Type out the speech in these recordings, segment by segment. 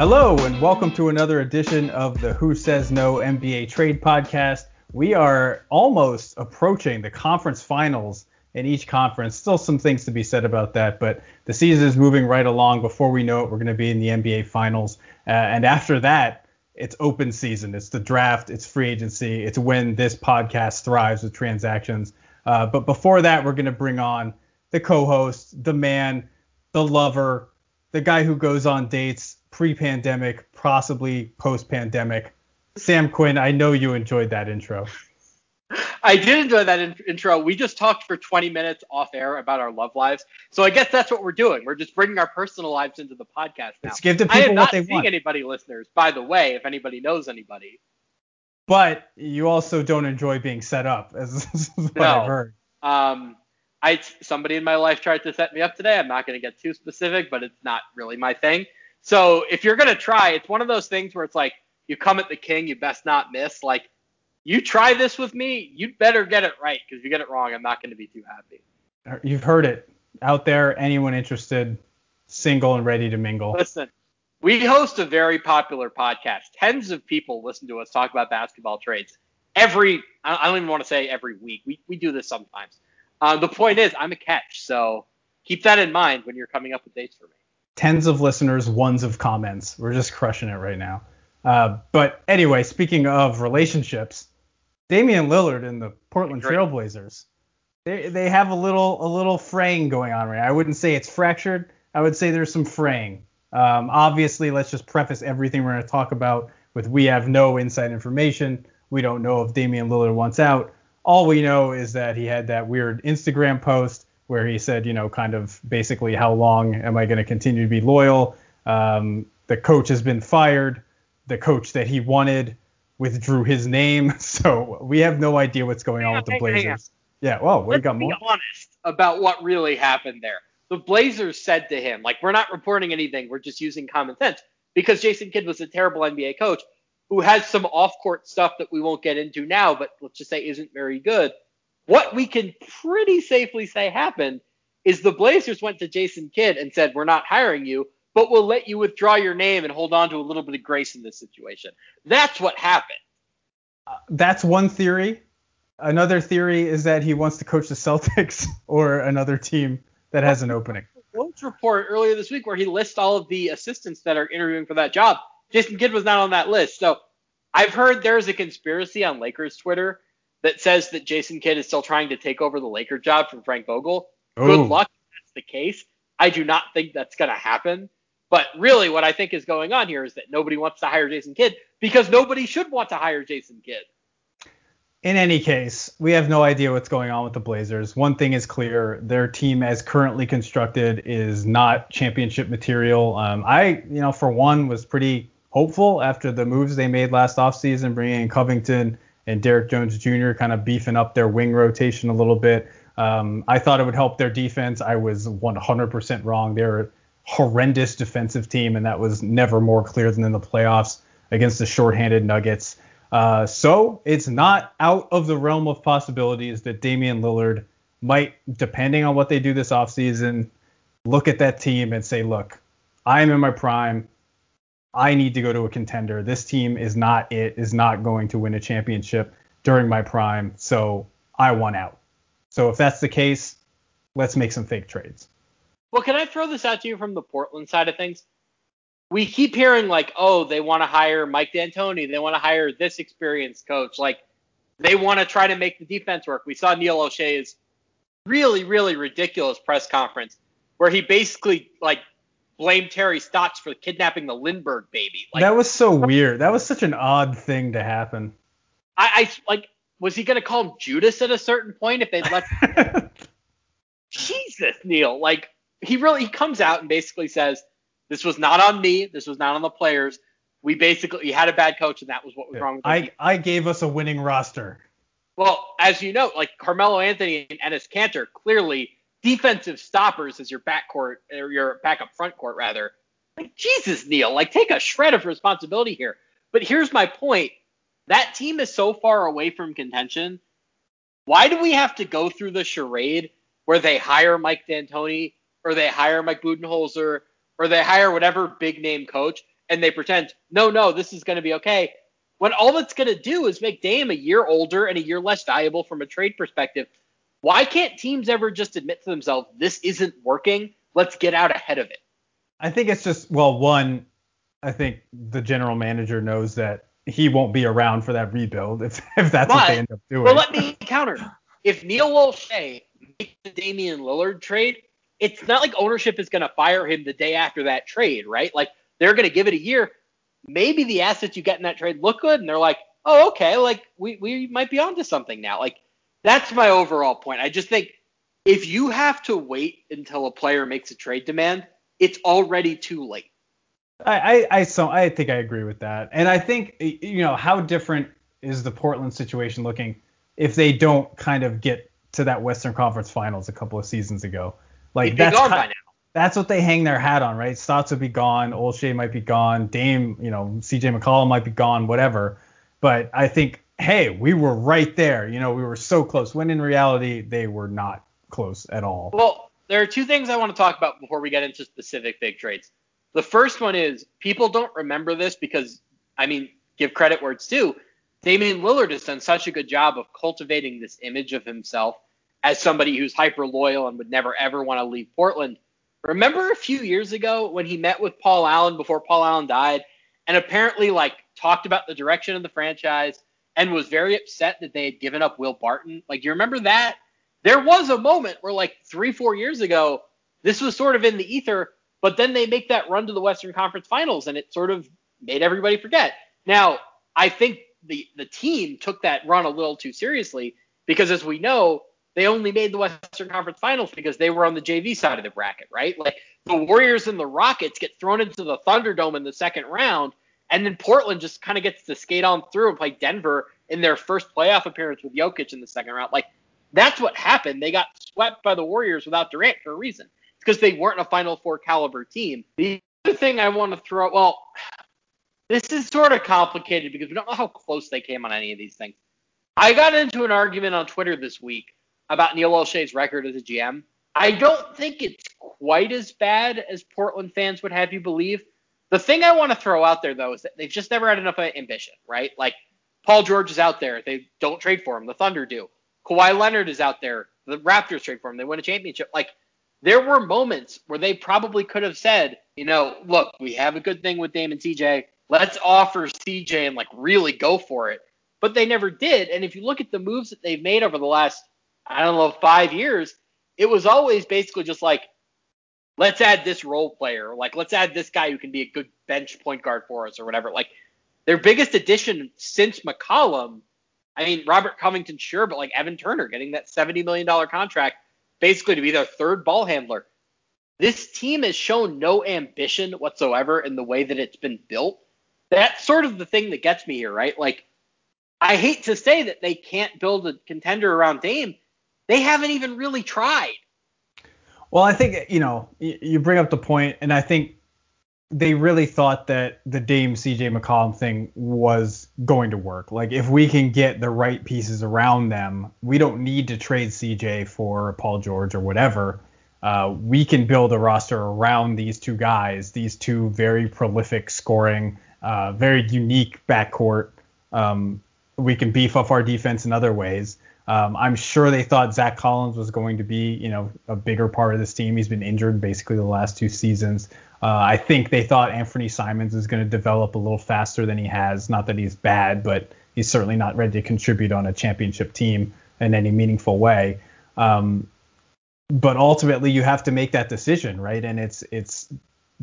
Hello, and welcome to another edition of the Who Says No NBA Trade Podcast. We are almost approaching the conference finals in each conference. Still some things to be said about that, but the season is moving right along. Before we know it, we're going to be in the NBA finals. Uh, and after that, it's open season. It's the draft. It's free agency. It's when this podcast thrives with transactions. Uh, but before that, we're going to bring on the co-host, the man, the lover, the guy who goes on dates pre-pandemic, possibly post-pandemic. Sam Quinn, I know you enjoyed that intro. I did enjoy that in- intro. We just talked for 20 minutes off air about our love lives, so I guess that's what we're doing. We're just bringing our personal lives into the podcast now. Let's give the people what they want. anybody listeners, by the way, if anybody knows anybody. But you also don't enjoy being set up, as, as what no. I've heard. Um, I somebody in my life tried to set me up today. I'm not going to get too specific, but it's not really my thing. So if you're gonna try, it's one of those things where it's like you come at the king, you best not miss. Like you try this with me, you'd better get it right because if you get it wrong, I'm not going to be too happy. You've heard it out there. Anyone interested, single and ready to mingle. Listen, we host a very popular podcast. Tens of people listen to us talk about basketball trades every. I don't even want to say every week. We we do this sometimes. Uh, the point is, I'm a catch, so keep that in mind when you're coming up with dates for me tens of listeners, ones of comments. We're just crushing it right now. Uh, but anyway, speaking of relationships, Damian Lillard and the Portland Trailblazers, they they have a little a little fraying going on right now. I wouldn't say it's fractured. I would say there's some fraying. Um, obviously, let's just preface everything we're going to talk about with we have no inside information. We don't know if Damian Lillard wants out. All we know is that he had that weird Instagram post where he said, you know, kind of basically, how long am I going to continue to be loyal? Um, the coach has been fired. The coach that he wanted withdrew his name. So we have no idea what's going on with the Blazers. Yeah, well, we got more. Be honest about what really happened there. The Blazers said to him, like, we're not reporting anything. We're just using common sense because Jason Kidd was a terrible NBA coach who has some off-court stuff that we won't get into now, but let's just say isn't very good. What we can pretty safely say happened is the Blazers went to Jason Kidd and said, We're not hiring you, but we'll let you withdraw your name and hold on to a little bit of grace in this situation. That's what happened. Uh, that's one theory. Another theory is that he wants to coach the Celtics or another team that has an opening. Woj report earlier this week where he lists all of the assistants that are interviewing for that job. Jason Kidd was not on that list. So I've heard there's a conspiracy on Lakers Twitter that says that Jason Kidd is still trying to take over the Laker job from Frank Vogel. Ooh. Good luck if that's the case. I do not think that's going to happen. But really, what I think is going on here is that nobody wants to hire Jason Kidd because nobody should want to hire Jason Kidd. In any case, we have no idea what's going on with the Blazers. One thing is clear: their team, as currently constructed, is not championship material. Um, I, you know, for one, was pretty hopeful after the moves they made last offseason, bringing in Covington and Derrick Jones Jr. kind of beefing up their wing rotation a little bit. Um, I thought it would help their defense. I was 100% wrong. They're a horrendous defensive team, and that was never more clear than in the playoffs against the shorthanded Nuggets. Uh, so it's not out of the realm of possibilities that Damian Lillard might, depending on what they do this offseason, look at that team and say, look, I'm in my prime. I need to go to a contender. This team is not it, is not going to win a championship during my prime, so I want out. So if that's the case, let's make some fake trades. Well, can I throw this out to you from the Portland side of things? We keep hearing like, oh, they want to hire Mike D'Antoni, they want to hire this experienced coach, like they want to try to make the defense work. We saw Neil Olshey's really, really ridiculous press conference where he basically like blame Terry Stotts for kidnapping the Lindbergh baby. Like, that was so weird. That was such an odd thing to happen. I, I like was he gonna call him Judas at a certain point if they'd let Jesus, Neil. Like he really he comes out and basically says, This was not on me, this was not on the players. We basically he had a bad coach and that was what was yeah. wrong with I, team. I gave us a winning roster. Well, as you know, like Carmelo Anthony and Enes Kanter clearly defensive stoppers as your backcourt or your backup front court rather. Like Jesus, Neil, like take a shred of responsibility here. But here's my point: that team is so far away from contention. Why do we have to go through the charade where they hire Mike D'Antoni or they hire Mike Budenholzer or they hire whatever big name coach and they pretend, no, no, this is going to be okay. When all that's going to do is make Dame a year older and a year less valuable from a trade perspective. Why can't teams ever just admit to themselves, this isn't working? Let's get out ahead of it. I think it's just, well, one, I think the general manager knows that he won't be around for that rebuild if, if that's but, what they end up doing. Well, let me counter. If Neil Olshey makes the Damian Lillard trade, it's not like ownership is going to fire him the day after that trade, right? Like they're going to give it a year. Maybe the assets you get in that trade look good, and they're like, oh, okay, like we, we might be onto something now. Like that's my overall point. I just think if you have to wait until a player makes a trade demand, it's already too late. I, I, I so I think I agree with that, and I think you know how different is the Portland situation looking if they don't kind of get to that Western Conference Finals a couple of seasons ago. Like that's kind, that's what they hang their hat on, right? Stotts would be gone, Olshey might be gone, Dame, you know, CJ McCollum might be gone, whatever. But I think, hey, we were right there. You know, we were so close. When in reality, they were not close at all. Well, there are two things I want to talk about before we get into specific big trades. The first one is people don't remember this because, I mean, give credit where it's due. Damian Lillard has done such a good job of cultivating this image of himself as somebody who's hyper loyal and would never ever want to leave Portland. Remember a few years ago when he met with Paul Allen before Paul Allen died and apparently like talked about the direction of the franchise and was very upset that they had given up Will Barton? Like, you remember that? There was a moment where like three, four years ago, this was sort of in the ether, but then they make that run to the Western Conference Finals and it sort of made everybody forget. Now, I think the the team took that run a little too seriously because as we know, they only made the Western Conference Finals because they were on the JV side of the bracket, right? Like the Warriors and the Rockets get thrown into the Thunderdome in the second round, and then Portland just kind of gets to skate on through and play Denver in their first playoff appearance with Jokic in the second round. Like that's what happened. They got swept by the Warriors without Durant for a reason. It's because they weren't a Final Four caliber team. The other thing I want to throw, well, this is sort of complicated because we don't know how close they came on any of these things. I got into an argument on Twitter this week about Neil Olshey's record as a GM. I don't think it's quite as bad as Portland fans would have you believe. The thing I want to throw out there though is that they've just never had enough ambition, right? Like Paul George is out there, they don't trade for him. The Thunder do. Kawhi Leonard is out there, the Raptors trade for him. They win a championship. Like there were moments where they probably could have said, you know, look, we have a good thing with Damon CJ. Let's offer CJ and like really go for it. But they never did. And if you look at the moves that they've made over the last I don't know, five years, it was always basically just like, let's add this role player, like let's add this guy who can be a good bench point guard for us or whatever. Like their biggest addition since McCollum, I mean Robert Covington, sure, but like Evan Turner getting that seventy million dollar contract, basically to be their third ball handler. This team has shown no ambition whatsoever in the way that it's been built. That's sort of the thing that gets me here, right? Like, I hate to say that they can't build a contender around Dame they haven't even really tried. Well, I think you know you bring up the point, and I think they really thought that the Dame CJ McCollum thing was going to work. Like if we can get the right pieces around them, we don't need to trade CJ for Paul George or whatever. Uh, we can build a roster around these two guys, these two very prolific scoring, uh, very unique backcourt. Um, we can beef up our defense in other ways. Um, I'm sure they thought Zach Collins was going to be, you know, a bigger part of this team. He's been injured basically the last two seasons. Uh, I think they thought Anthony Simons is going to develop a little faster than he has. Not that he's bad, but he's certainly not ready to contribute on a championship team in any meaningful way. Um, but ultimately, you have to make that decision, right? And it's it's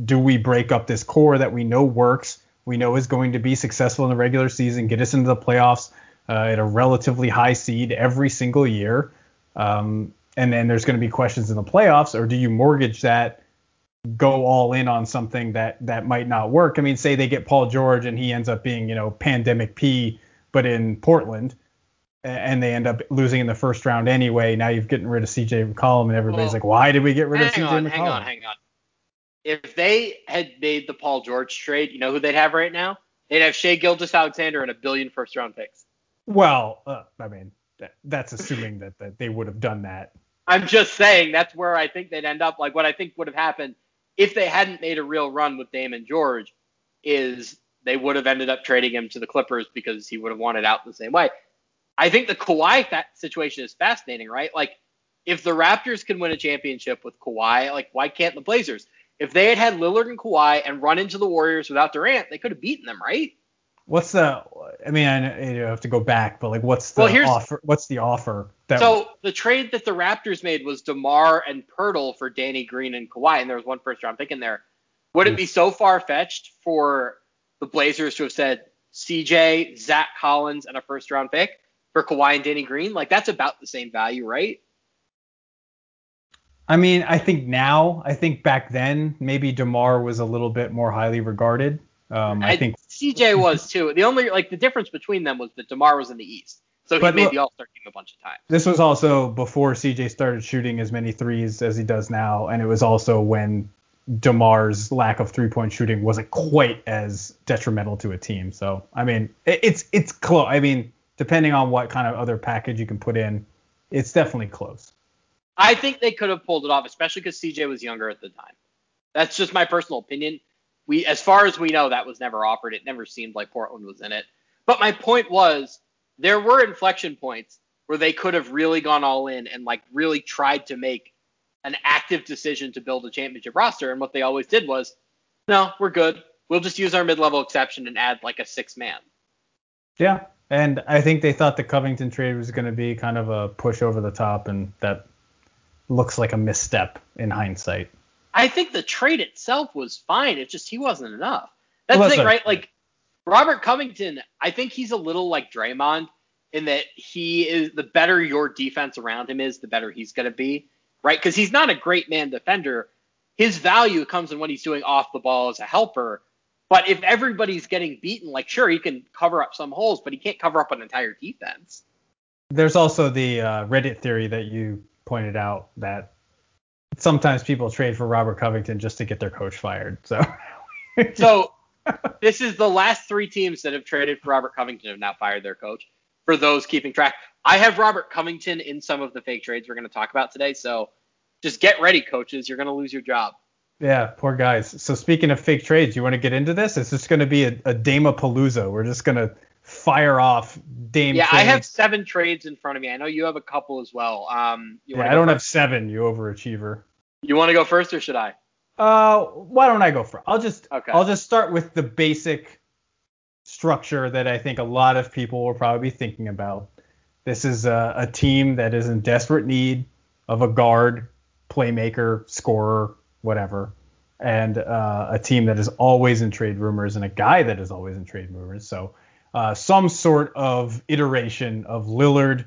do we break up this core that we know works, we know is going to be successful in the regular season, get us into the playoffs, uh, at a relatively high seed every single year. Um, and then there's going to be questions in the playoffs, or do you mortgage that, go all in on something that that might not work? I mean, say they get Paul George and he ends up being, you know, pandemic P, but in Portland, and they end up losing in the first round anyway. Now you've getting rid of CJ McCollum, and everybody's well, like, why did we get rid of CJ on, McCollum? Hang on, hang on. If they had made the Paul George trade, you know who they'd have right now? They'd have Shai Gilgeous-Alexander and a billion first round picks. Well, uh, I mean, that, that's assuming that, that they would have done that. I'm just saying that's where I think they'd end up. Like what I think would have happened if they hadn't made a real run with Damon George is they would have ended up trading him to the Clippers because he would have wanted out the same way. I think the Kawhi fa- situation is fascinating, right? Like, if the Raptors can win a championship with Kawhi, like, why can't the Blazers? If they had had Lillard and Kawhi and run into the Warriors without Durant, they could have beaten them, right? What's the? I mean, I you have to go back, but like, what's the Well, offer? What's the offer? That So the trade that the Raptors made was DeMar and Poeltl for Danny Green and Kawhi, and there was one first round pick in there. Would it be so far fetched for the Blazers to have said CJ, Zach Collins, and a first round pick for Kawhi and Danny Green? Like that's about the same value, right? I mean, I think now, I think back then, maybe Demar was a little bit more highly regarded. Um, I, think, CJ was too. The only like the difference between them was that DeMar was in the East, so he made look- the All Star team a bunch of times. this was also before CJ started shooting as many threes as he does now, and it was also when Demar's lack of three point shooting wasn't quite as detrimental to a team. So, I mean, it, it's it's close. I mean, depending on what kind of other package you can put in, it's definitely close. I think they could have pulled it off, especially because CJ was younger at the time. That's just my personal opinion. We, as far as we know, that was never offered. It never seemed like Portland was in it. But my point was, there were inflection points where they could have really gone all in and like really tried to make an active decision to build a championship roster. And what they always did was, no, we're good. We'll just use our mid-level exception and add like a six man. Yeah, and I think they thought the Covington trade was going to be kind of a push over the top, and that looks like a misstep in hindsight. I think the trade itself was fine. It's just he wasn't enough. That's Well, the thing, right? Like Robert Covington, I think he's a little like Draymond in that he is the better your defense around him is, the better he's going to be, right? Because he's not a great man defender. His value comes in what he's doing off the ball as a helper. But if everybody's getting beaten, like sure he can cover up some holes, but he can't cover up an entire defense. There's also the uh, Reddit theory that you pointed out that sometimes people trade for Robert Covington just to get their coach fired. So, So this is the last three teams that have traded for Robert Covington have now fired their coach. For those keeping track, I have Robert Covington in some of the fake trades we're going to talk about today. So just get ready, coaches. You're going to lose your job. yeah, poor guys. So speaking of fake trades, you want to get into this? It's just going to be a, a Dama Palooza. We're just going to fire off Dame. Yeah, I have seven trades in front of me. I know you have a couple as well. Um, Yeah, I don't have seven. You overachiever. You want to go first or should I? Uh, why don't I go first? I'll just Okay. I'll just start with the basic structure that I think a lot of people will probably be thinking about. This is a, a team that is in desperate need of a guard, playmaker, scorer, whatever, and uh, a team that is always in trade rumors and a guy that is always in trade rumors. So uh, some sort of iteration of Lillard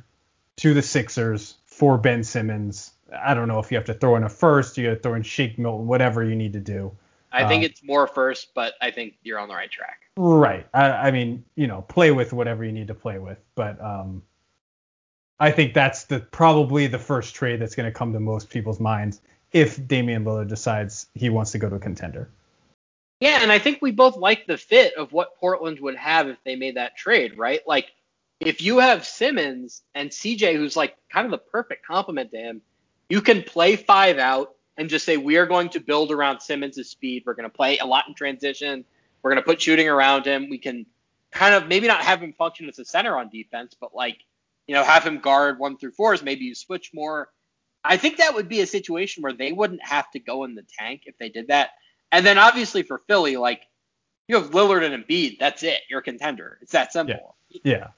to the Sixers for Ben Simmons. I don't know if you have to throw in a first, you got to throw in Shake Milton, whatever you need to do. I think Um, it's more first, but I think you're on the right track. Right. I, I mean, you know, play with whatever you need to play with, but um, I think that's the probably the first trade that's going to come to most people's minds if Damian Lillard decides he wants to go to a contender. Yeah, and I think we both like the fit of what Portland would have if they made that trade, right? Like, if you have Simmons and CJ, who's like kind of the perfect complement to him, you can play five out and just say, we are going to build around Simmons' speed. We're going to play a lot in transition. We're going to put shooting around him. We can kind of maybe not have him function as a center on defense, but like, you know, have him guard one through fours. Maybe you switch more. I think that would be a situation where they wouldn't have to go in the tank if they did that. And then obviously for Philly, like you have Lillard and Embiid, that's it. You're a contender. It's that simple. Yeah.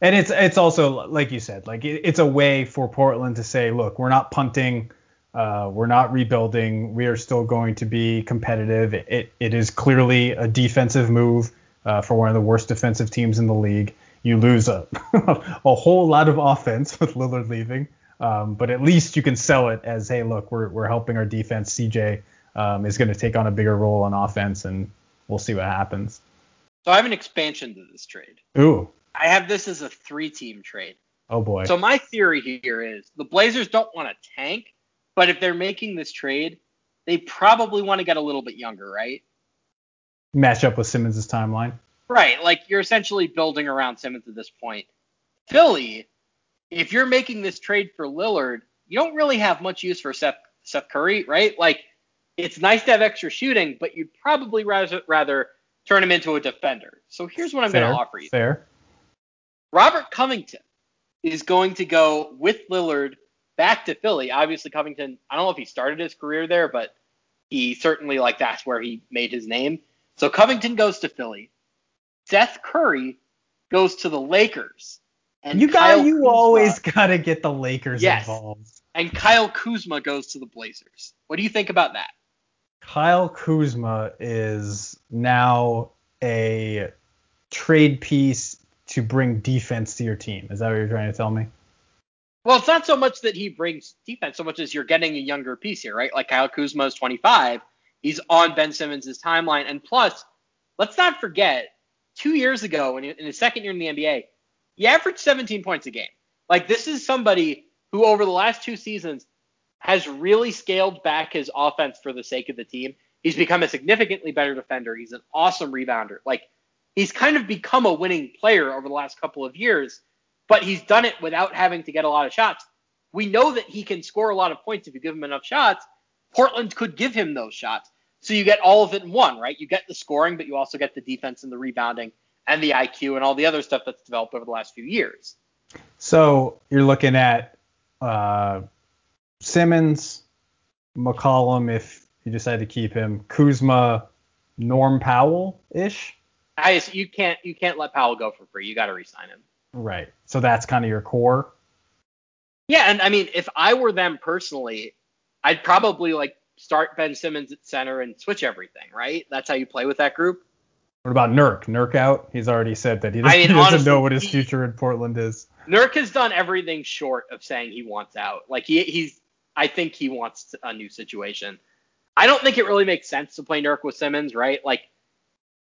And it's it's also like you said, like it, it's a way for Portland to say, look, we're not punting, uh, we're not rebuilding, we are still going to be competitive. It it is clearly a defensive move uh, for one of the worst defensive teams in the league. You lose a a whole lot of offense with Lillard leaving, um, but at least you can sell it as, hey, look, we're we're helping our defense. CJ um, is going to take on a bigger role on offense, and we'll see what happens. So I have an expansion to this trade. Ooh, I have this as a three team trade. oh boy. So my theory here is the Blazers don't want to tank, but if they're making this trade, they probably want to get a little bit younger, right? Match up with Simmons' timeline. Right. Like you're essentially building around Simmons at this point. Philly, if you're making this trade for Lillard, you don't really have much use for Seth, Seth Curry, right? Like it's nice to have extra shooting, but you'd probably rather rather turn him into a defender. So here's what I'm going to offer you. Fair. Robert Covington is going to go with Lillard back to Philly. Obviously, Covington, I don't know if he started his career there, but he certainly, like, that's where he made his name. So Covington goes to Philly. Seth Curry goes to the Lakers. And you got Kyle you Kuzma- always gotta get the Lakers Yes. involved. And Kyle Kuzma goes to the Blazers. What do you think about that? Kyle Kuzma is now a trade piece to bring defense to your team. Is that what you're trying to tell me? Well, it's not so much that he brings defense, so much as you're getting a younger piece here, right? Like Kyle Kuzma is 25. He's on Ben Simmons' timeline. And plus, let's not forget, two years ago, in, his second year in the NBA, he averaged 17 points a game. Like, this is somebody who, over the last two seasons, has really scaled back his offense for the sake of the team. He's become a significantly better defender. He's an awesome rebounder. Like, he's kind of become a winning player over the last couple of years but he's done it without having to get a lot of shots. We know that he can score a lot of points if you give him enough shots. Portland could give him those shots. So you get all of it in one, right? You get the scoring, but you also get the defense and the rebounding and the IQ and all the other stuff that's developed over the last few years. So you're looking at uh, Simmons, McCollum, if you decide to keep him, Kuzma, Norm Powell ish. I just, you can't you can't let Powell go for free. You got to re-sign him. Right. So that's kind of your core. Yeah, and I mean, if I were them personally, I'd probably like start Ben Simmons at center and switch everything, right? That's how you play with that group. What about Nurk? Nurk out? He's already said that he doesn't, I mean, he doesn't honestly, know what his future in Portland is. Nurk has done everything short of saying he wants out. Like he he's I think he wants a new situation. I don't think it really makes sense to play Nurk with Simmons, right? Like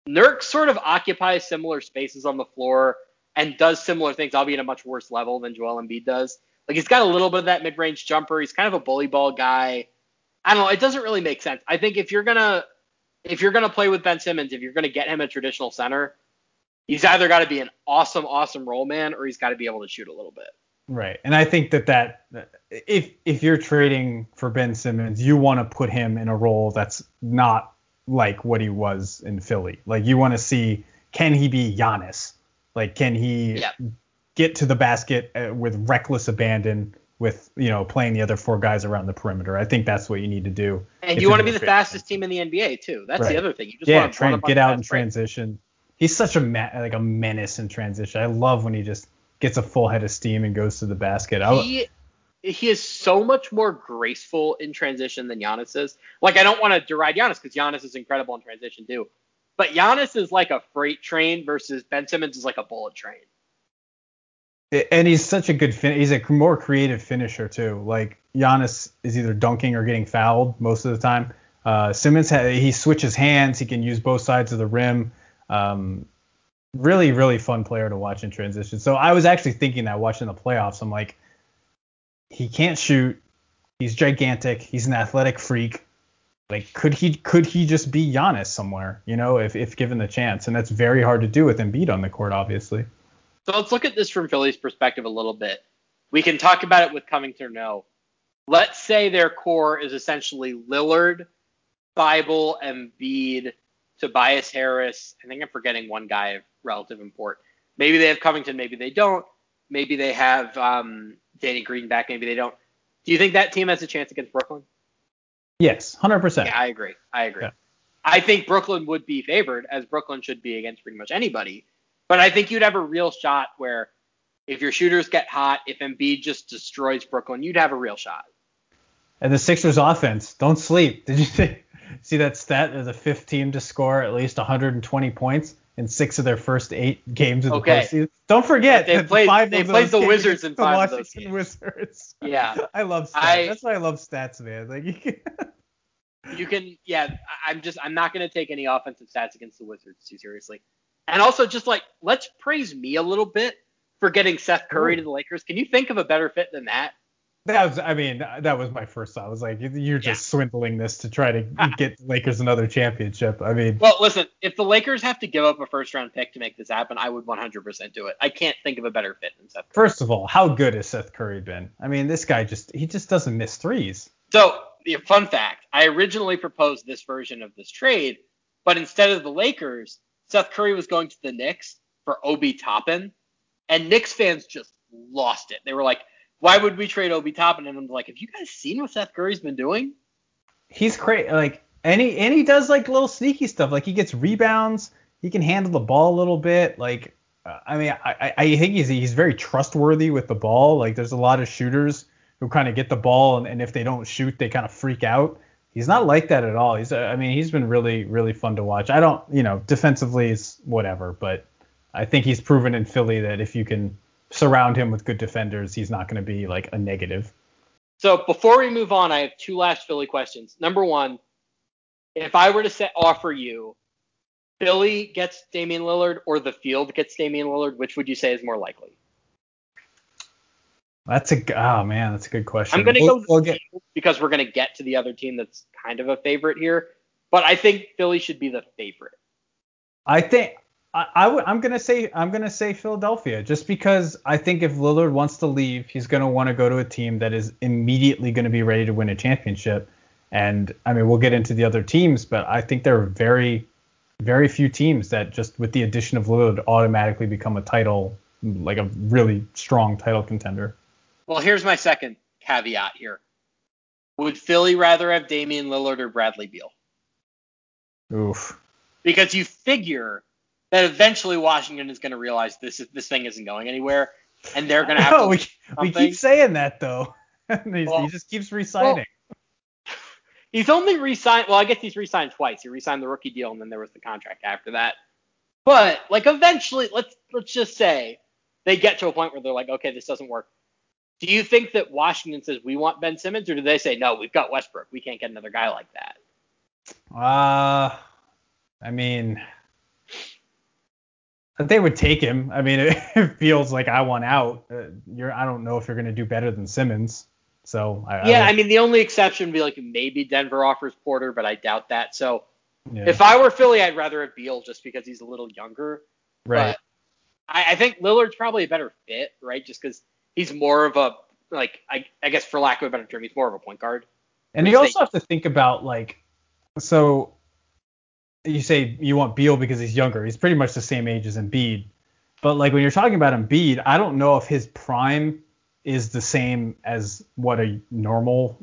Nurk sort of occupies similar spaces on the floor and does similar things, albeit at a much worse level than Joel Embiid does. Like he's got a little bit of that mid-range jumper. He's kind of a bully ball guy. I don't know. It doesn't really make sense. I think if you're gonna if you're gonna play with Ben Simmons, if you're gonna get him a traditional center, he's either got to be an awesome, awesome roll man, or he's got to be able to shoot a little bit. Right. And I think that that if if you're trading for Ben Simmons, you want to put him in a role that's not like what he was in Philly. Like you want to see can he be Giannis? Like can he Yeah. get to the basket uh, with reckless abandon with, you know, playing the other four guys around the perimeter. I think that's what you need to do. And you want to be the fastest team in the NBA too. That's Right. the other thing. You just yeah, want to up on get out in transition. He's such a ma- like a menace in transition. I love when he just gets a full head of steam and goes to the basket. I, He he is so much more graceful in transition than Giannis is. Like I don't want to deride Giannis because Giannis is incredible in transition too. But Giannis is like a freight train versus Ben Simmons is like a bullet train. and he's such a good fin- he's a more creative finisher too. Like Giannis is either dunking or getting fouled most of the time. Uh, Simmons ha- he switches hands. He can use both sides of the rim. Um, really, really fun player to watch in transition. So I was actually thinking that watching the playoffs, I'm like, he can't shoot. He's gigantic. He's an athletic freak. Like, could he could he just be Giannis somewhere? You know, if if given the chance, and that's very hard to do with Embiid on the court, obviously. So let's look at this from Philly's perspective a little bit. We can talk about it with Covington or no. Let's say their core is essentially Lillard, Thybulle, Embiid, Tobias Harris. I think I'm forgetting one guy of relative import. Maybe they have Covington, maybe they don't. Maybe they have um, Danny Green back, maybe they don't. Do you think that team has a chance against Brooklyn? Yes, hundred percent. Yeah, I agree. I agree. Yeah. I think Brooklyn would be favored, as Brooklyn should be against pretty much anybody. But I think you'd have a real shot where if your shooters get hot, if Embiid just destroys Brooklyn, you'd have a real shot. And the Sixers offense, don't sleep. Did you see, see that stat? They're the fifth team to score at least 120 points in six of their first eight games of the Okay. postseason. Don't forget They played- five they played the Wizards in the five of those Washington games. Wizards. Yeah. I love stats. I- That's why I love stats, man. Like you can, You can, yeah. I'm just, I'm not going to take any offensive stats against the Wizards too seriously. And also, just like, let's praise me a little bit for getting Seth Curry Ooh. to the Lakers. Can you think of a better fit than that? That was, I mean, that was my first thought. I was like, you're just Yeah. swindling this to try to get the Lakers another championship. I mean, Well, listen, if the Lakers have to give up a first round pick to make this happen, I would 100% do it. I can't think of a better fit than Seth Curry. first of all, how good has Seth Curry been? I mean, this guy just, he just doesn't miss threes. So, the fun fact I originally proposed this version of this trade, but instead of the Lakers, Seth Curry was going to the Knicks for Obi Toppin, and Knicks fans just lost it. They were like, "Why would we trade Obi Toppin?" And I'm like, "Have you guys seen what Seth Curry's been doing?" He's crazy. Like, and he and he does like little sneaky stuff. Like he gets rebounds. He can handle the ball a little bit. Like, uh, I mean, I, I think he's he's very trustworthy with the ball. Like, there's a lot of shooters who kind of get the ball, and, and if they don't shoot, they kind of freak out. He's not like that at all. He's, I mean, he's been really, really fun to watch. I don't, you know, defensively is whatever, but I think he's proven in Philly that if you can surround him with good defenders, he's not going to be like a negative. So before we move on, I have two last Philly questions. Number one, if I were to set, offer you Philly gets Damian Lillard or the field gets Damian Lillard, which would you say is more likely? That's a oh man, that's a good question. I'm gonna we'll, go we'll get, because we're gonna get to the other team that's kind of a favorite here, but I think Philly should be the favorite. I think I, I w- I'm gonna say I'm gonna say Philadelphia just because I think if Lillard wants to leave, he's gonna want to go to a team that is immediately gonna be ready to win a championship. And I mean, we'll get into the other teams, but I think there are very, very few teams that just with the addition of Lillard automatically become a title, like a really strong title contender. Well, here's my second caveat here. Would Philly rather have Damian Lillard or Bradley Beal? Oof. Because you figure that eventually Washington is going to realize this is, this thing isn't going anywhere, and they're going to have to. we, we keep saying that though. well, he just keeps resigning. Well, he's only resigned. Well, I guess he's resigned twice. He resigned the rookie deal, and then there was the contract after that. But like eventually, let's let's just say they get to a point where they're like, okay, this doesn't work. Do you think that Washington says we want Ben Simmons, or do they say no, we've got Westbrook, we can't get another guy like that? Uh, I mean, they would take him. I mean, it feels like I want out. Uh, you're, I don't know if you're going to do better than Simmons. So I, yeah, I, I, mean, the only exception would be like maybe Denver offers Porter, but I doubt that. So yeah. if I were Philly, I'd rather have Beal just because he's a little younger. Right. But I, I think Lillard's probably a better fit, right? Just because he's more of a like I, I guess for lack of a better term, he's more of a point guard. And you also have to think about like so you say you want Beal because he's younger. He's pretty much the same age as Embiid. But like when you're talking about Embiid, I don't know if his prime is the same as what a normal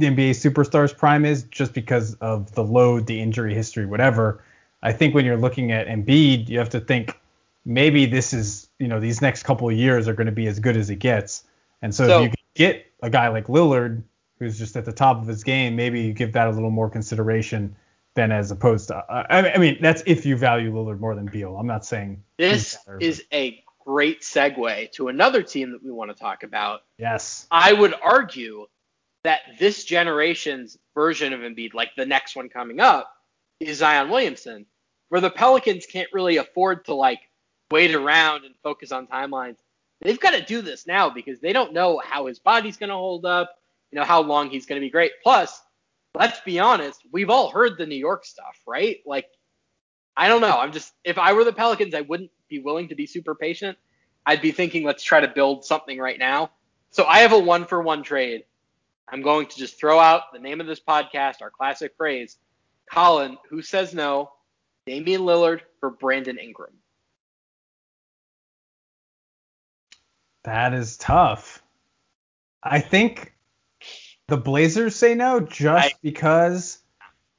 NBA superstar's prime is, just because of the load, the injury history, whatever. I think when you're looking at Embiid, you have to think maybe this is, you know, these next couple of years are going to be as good as it gets. And so, so if you can get a guy like Lillard, who's just at the top of his game, maybe you give that a little more consideration than as opposed to. Uh, I, mean, that's if you value Lillard more than Beal. I'm not saying this is a great segue to another team that we want to talk about. Yes. I would argue that this generation's version of Embiid, like the next one coming up, is Zion Williamson, where the Pelicans can't really afford to like wait around and focus on timelines. They've got to do this now because they don't know how his body's going to hold up, you know, how long he's going to be great. Plus, let's be honest, we've all heard the New York stuff, right? Like, I don't know. I'm just, if I were the Pelicans, I wouldn't be willing to be super patient. I'd be thinking, let's try to build something right now. So I have a one for one trade. I'm going to just throw out the name of this podcast, our classic phrase. Colin, who says no? Damian Lillard for Brandon Ingram. That is tough. I think the Blazers say no just I, because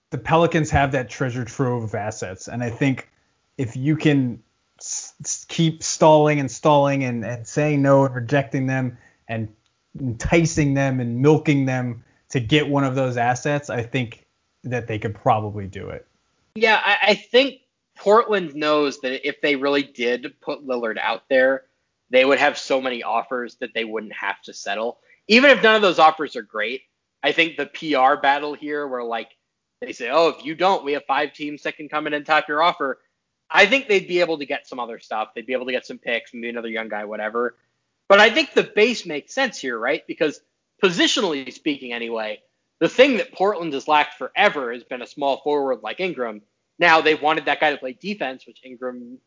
the Pelicans have that treasure trove of assets. And I think if you can s- keep stalling and stalling and, and saying no and rejecting them and enticing them and milking them to get one of those assets, I think that they could probably do it. Yeah, I, I think Portland knows that if they really did put Lillard out there, they would have so many offers that they wouldn't have to settle. Even if none of those offers are great, I think the PR battle here, where like they say, oh, if you don't, we have five teams that can come in and top your offer. I think they'd be able to get some other stuff. They'd be able to get some picks, maybe another young guy, whatever. But I think the base makes sense here, right? Because positionally speaking, anyway, the thing that Portland has lacked forever has been a small forward like Ingram. Now they wanted that guy to play defense, which Ingram,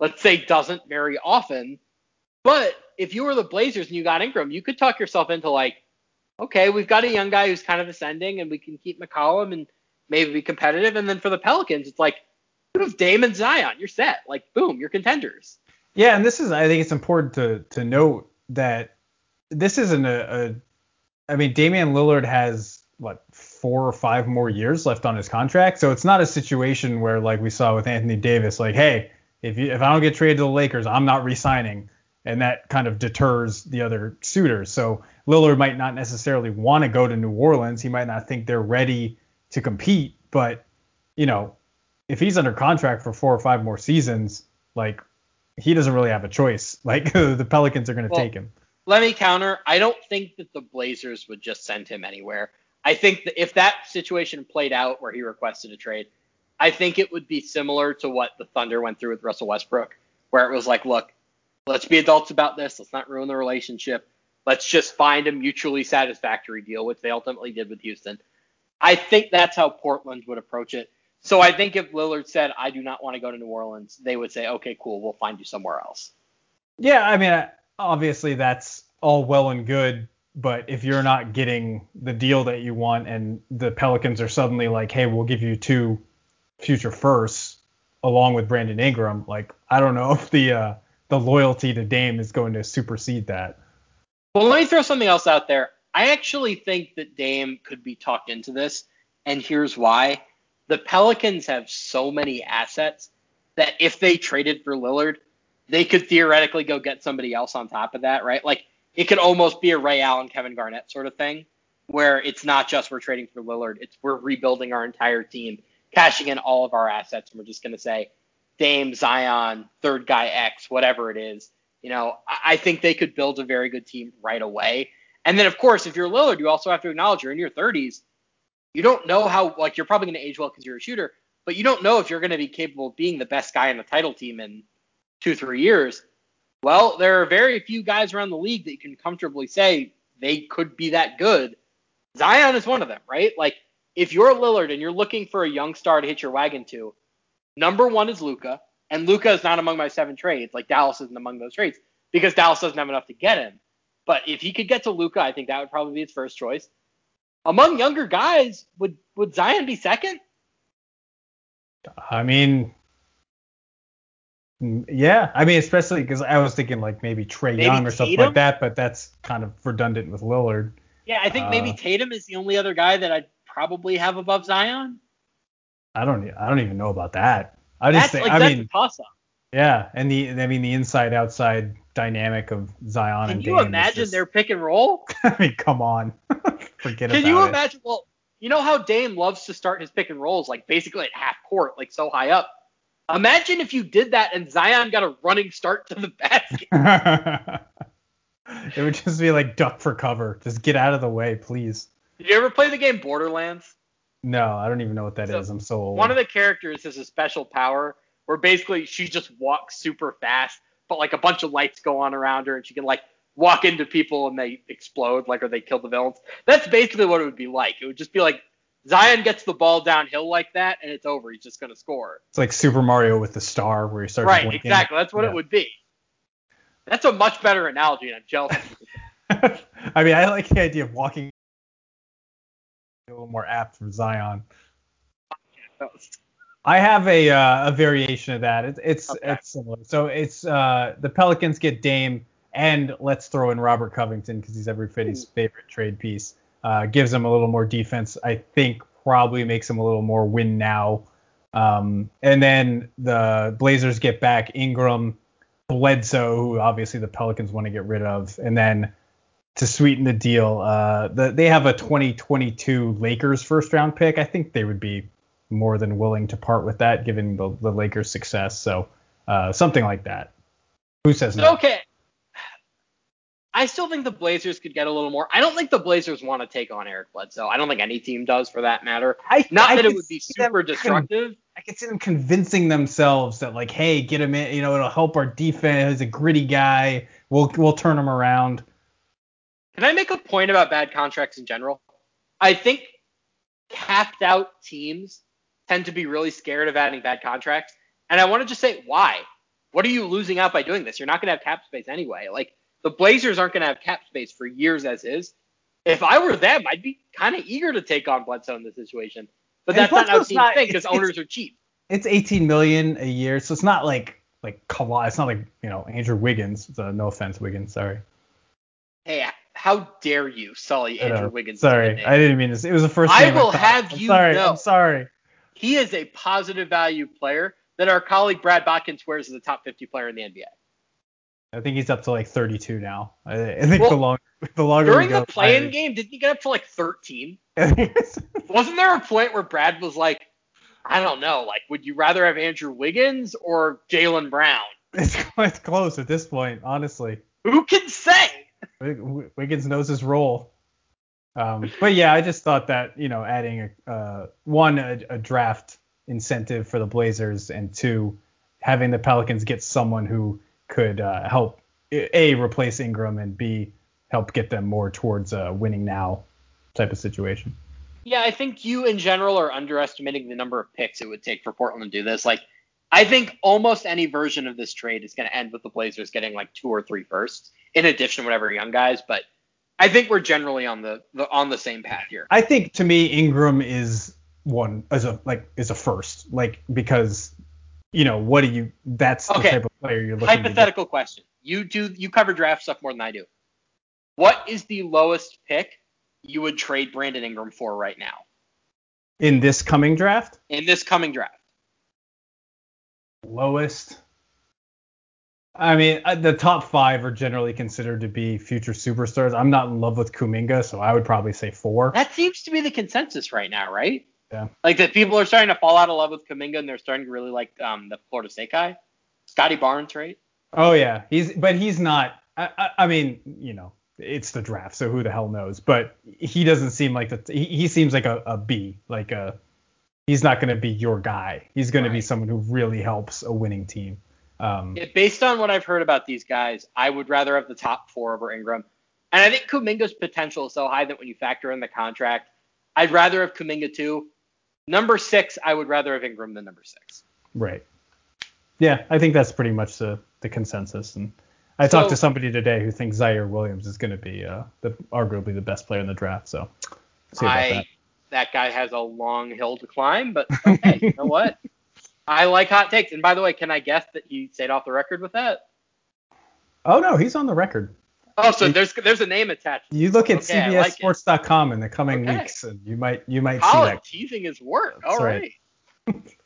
let's say, doesn't very often. But if you were the Blazers and you got Ingram, you could talk yourself into like, okay, we've got a young guy who's kind of ascending and we can keep McCollum and maybe be competitive. And then for the Pelicans, it's like, You have Dame and Zion. You're set. Like, boom, you're contenders. Yeah, and this is I think it's important to to note that this isn't a, a I mean Damian Lillard has what four or five more years left on his contract, so it's not a situation where like we saw with Anthony Davis, like hey, if you if I don't get traded to the Lakers, I'm not re-signing, and that kind of deters the other suitors. So Lillard might not necessarily want to go to New Orleans. He might not think they're ready to compete, but you know, if he's under contract for four or five more seasons, like he doesn't really have a choice. Like the Pelicans are going to well, take him. Let me counter. I don't think that the Blazers would just send him anywhere. I think that if that situation played out where he requested a trade, I think it would be similar to what the Thunder went through with Russell Westbrook, where it was like, look, let's be adults about this. Let's not ruin the relationship. Let's just find a mutually satisfactory deal, which they ultimately did with Houston. I think that's how Portland would approach it. So I think if Lillard said, I do not want to go to New Orleans, they would say, okay, cool, we'll find you somewhere else. Yeah, I mean, obviously that's all well and good, but if you're not getting the deal that you want and the Pelicans are suddenly like, hey, we'll give you two future firsts along with Brandon Ingram, like I don't know if the uh, the loyalty to Dame is going to supersede that. Well, let me throw something else out there. I actually think that Dame could be talked into this, and here's why. The Pelicans have so many assets that if they traded for Lillard, they could theoretically go get somebody else on top of that, right? Like it could almost be a Ray Allen, Kevin Garnett sort of thing, where it's not just we're trading for Lillard, it's we're rebuilding our entire team, cashing in all of our assets, and we're just going to say Dame, Zion, third guy X, whatever it is. You know, I think they could build a very good team right away. And then, of course, if you're Lillard, you also have to acknowledge you're in your 30s. You don't know how, like, you're probably going to age well because you're a shooter, but you don't know if you're going to be capable of being the best guy in the title team in two, three years. Well, there are very few guys around the league that you can comfortably say they could be that good. Zion is one of them, right? Like, if you're Lillard and you're looking for a young star to hit your wagon to, number one is Luka, and Luka is not among my seven trades. Like Dallas isn't among those trades because Dallas doesn't have enough to get him. But if he could get to Luka, I think that would probably be his first choice. Among younger guys, would would Zion be second? I mean, yeah, I mean, especially because I was thinking like maybe Trae Young or something like that, but that's kind of redundant with Lillard. Yeah, I think uh, maybe Tatum is the only other guy that I'd probably have above Zion. I don't, I don't even know about that. I just that's, think, like, I mean, toss up. Yeah, and the, I mean, the inside outside dynamic of Zion Can and Can you imagine just, their pick and roll? I mean, come on, forget Can about you it. imagine? Well, you know how Dame loves to start his pick and rolls, like basically at half court, like so high up. Imagine if you did that and Zion got a running start to the basket. it would just be like duck for cover. Just get out of the way, please. Did you ever play the game Borderlands? No, I don't even know what that so is. I'm so old. One of the characters has a special power where basically she just walks super fast, but like a bunch of lights go on around her and she can like walk into people and they explode, like or they kill the villains. That's basically what it would be like. It would just be like Zion gets the ball downhill like that, and it's over. He's just going to score. It's like Super Mario with the star, where he starts. Right, exactly. That's what yeah. it would be. That's a much better analogy, and I'm jealous. I mean, I like the idea of walking a little more apt for Zion. I have a uh, a variation of that. It's it's okay. it's similar. So it's uh, the Pelicans get Dame, and let's throw in Robert Covington because he's everybody's favorite trade piece uh, gives them a little more defense. I think probably makes them a little more win now. Um, and then the Blazers get back Ingram, Bledsoe, who obviously the Pelicans want to get rid of, and then to sweeten the deal, uh, the, they have a 2022 Lakers first round pick. I think they would be more than willing to part with that, given the, the Lakers' success. So uh, something like that. Who says no? Okay, I still think the Blazers could get a little more. I don't think the Blazers want to take on Eric Bledsoe. I don't think any team does for that matter. I, Not I that it would be super destructive. Con- I could see them convincing themselves that like, hey, get him in. You know, it'll help our defense. He's a gritty guy. We'll we'll turn him around. Can I make a point about bad contracts in general? I think capped out teams tend to be really scared of adding bad contracts. And I want to just say why. What are you losing out by doing this? You're not going to have cap space anyway. Like the Blazers aren't going to have cap space for years as is. If I were them, I'd be kind of eager to take on Bledsoe in this situation. But that's not how teams think because owners are cheap. it's 18 million a year, so it's not like like Kawhi. It's not like you know Andrew Wiggins. Uh, no offense, Wiggins. Sorry. How dare you sully Andrew Wiggins? Sorry, I didn't mean this. It was the first. I will I have I'm you sorry, know. I'm sorry. He is a positive value player that our colleague Brad Botkin swears as a top 50 player in the NBA. I think he's up to like 32 now. I, I think Well, the longer the longer During we go, the play-in game, didn't he get up to like 13? Wasn't there a point where Brad was like, I don't know, like, would you rather have Andrew Wiggins or Jaylen Brown? it's, it's close at this point, honestly. Who can say? Wig- Wiggins knows his role. Um, but yeah, I just thought that you know adding a uh, one a, a draft incentive for the Blazers and two having the Pelicans get someone who could uh, help a replace Ingram and b help get them more towards a winning now type of situation. Yeah, I think you in general are underestimating the number of picks it would take for Portland to do this. Like, I think almost any version of this trade is going to end with the Blazers getting like two or three firsts, in addition to whatever young guys. But I think we're generally on the, the on the same path here. I think to me Ingram is one as a like is a first like because you know what do you that's Okay. the type of player you're looking. Hypothetical question: You do you cover draft stuff more than I do. What is the lowest pick you would trade Brandon Ingram for right now in this coming draft. in this coming draft? Lowest. I mean, uh, the top five are generally considered to be future superstars. I'm not in love with Kuminga, so I would probably say four. That seems to be the consensus right now, right? Yeah. Like that people are starting to fall out of love with Kuminga, and they're starting to really like um, the Florida State guy, Scottie Barnes, right? Oh yeah, he's but he's not. I, I, I mean, you know, it's the draft, so who the hell knows? But he doesn't seem like the. He, he seems like a, a B, like a. He's not going to be your guy. He's going to be someone who really helps a winning team. Um, Yeah, based on what I've heard about these guys, I would rather have the top four over Ingram. And I think Kuminga's potential is so high that when you factor in the contract, I'd rather have Kuminga too. Number six, I would rather have Ingram than number six. Right. Yeah, I think that's pretty much the, the consensus. And I talked to somebody today who thinks Ziaire Williams is going to be uh, the arguably the best player in the draft. So see about I that. that guy has a long hill to climb, but okay, you know what? I like hot takes. And by the way, can I guess that he stayed off the record with that? Oh no, he's on the record. Oh, so there's there's a name attached. You look at Okay, I like. CBSSports.com in the coming Okay. weeks, and you might you might see Colin that. teasing is work. All right. right.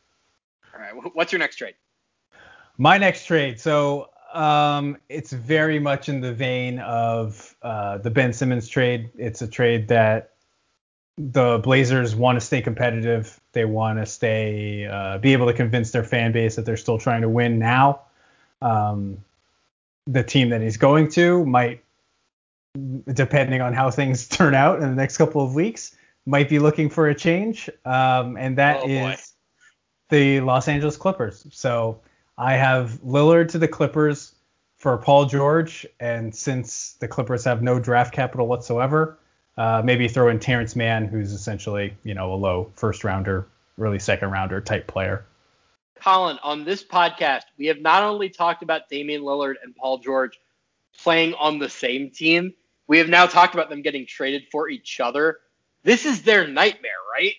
All right. What's your next trade? My next trade. So um, it's very much in the vein of uh, the Ben Simmons trade. It's a trade that the Blazers want to stay competitive. They want to stay, uh, be able to convince their fan base that they're still trying to win now. Um, the team that he's going to might, depending on how things turn out in the next couple of weeks, might be looking for a change. Um, and that Oh, is the Los Angeles Clippers. So I have Lillard to the Clippers for Paul George, and since the Clippers have no draft capital whatsoever, uh, maybe throw in Terance Mann, who's essentially you know a low first rounder, early second rounder type player. Colin, on this podcast, we have not only talked about Damian Lillard and Paul George playing on the same team, we have now talked about them getting traded for each other. This is their nightmare, right?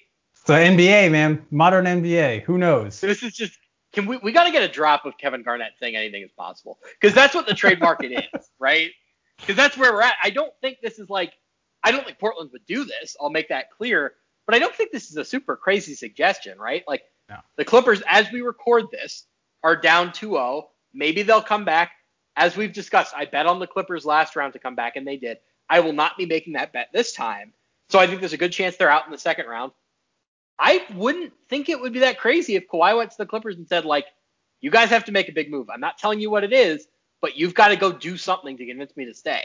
So NBA, man, modern NBA. Who knows? This is just can we we got to get a drop of Kevin Garnett saying anything is possible because that's what the trade market is, right? Because that's where we're at. I don't think this is like I don't think Portland would do this. I'll make that clear, but I don't think this is a super crazy suggestion, right? Like No. the Clippers, as we record this, are down 2-0. Maybe they'll come back. As we've discussed, I bet on the Clippers last round to come back, and they did. I will not be making that bet this time. So I think there's a good chance they're out in the second round. I wouldn't think it would be that crazy if Kawhi went to the Clippers and said, like, you guys have to make a big move. I'm not telling you what it is, but you've got to go do something to convince me to stay.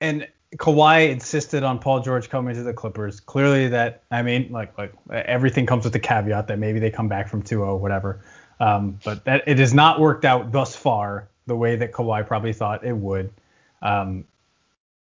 and Kawhi insisted on Paul George coming to the Clippers. Clearly, that I mean, like like everything comes with the caveat that maybe they come back from 2-0, whatever. Um, but that it has not worked out thus far the way that Kawhi probably thought it would. Um,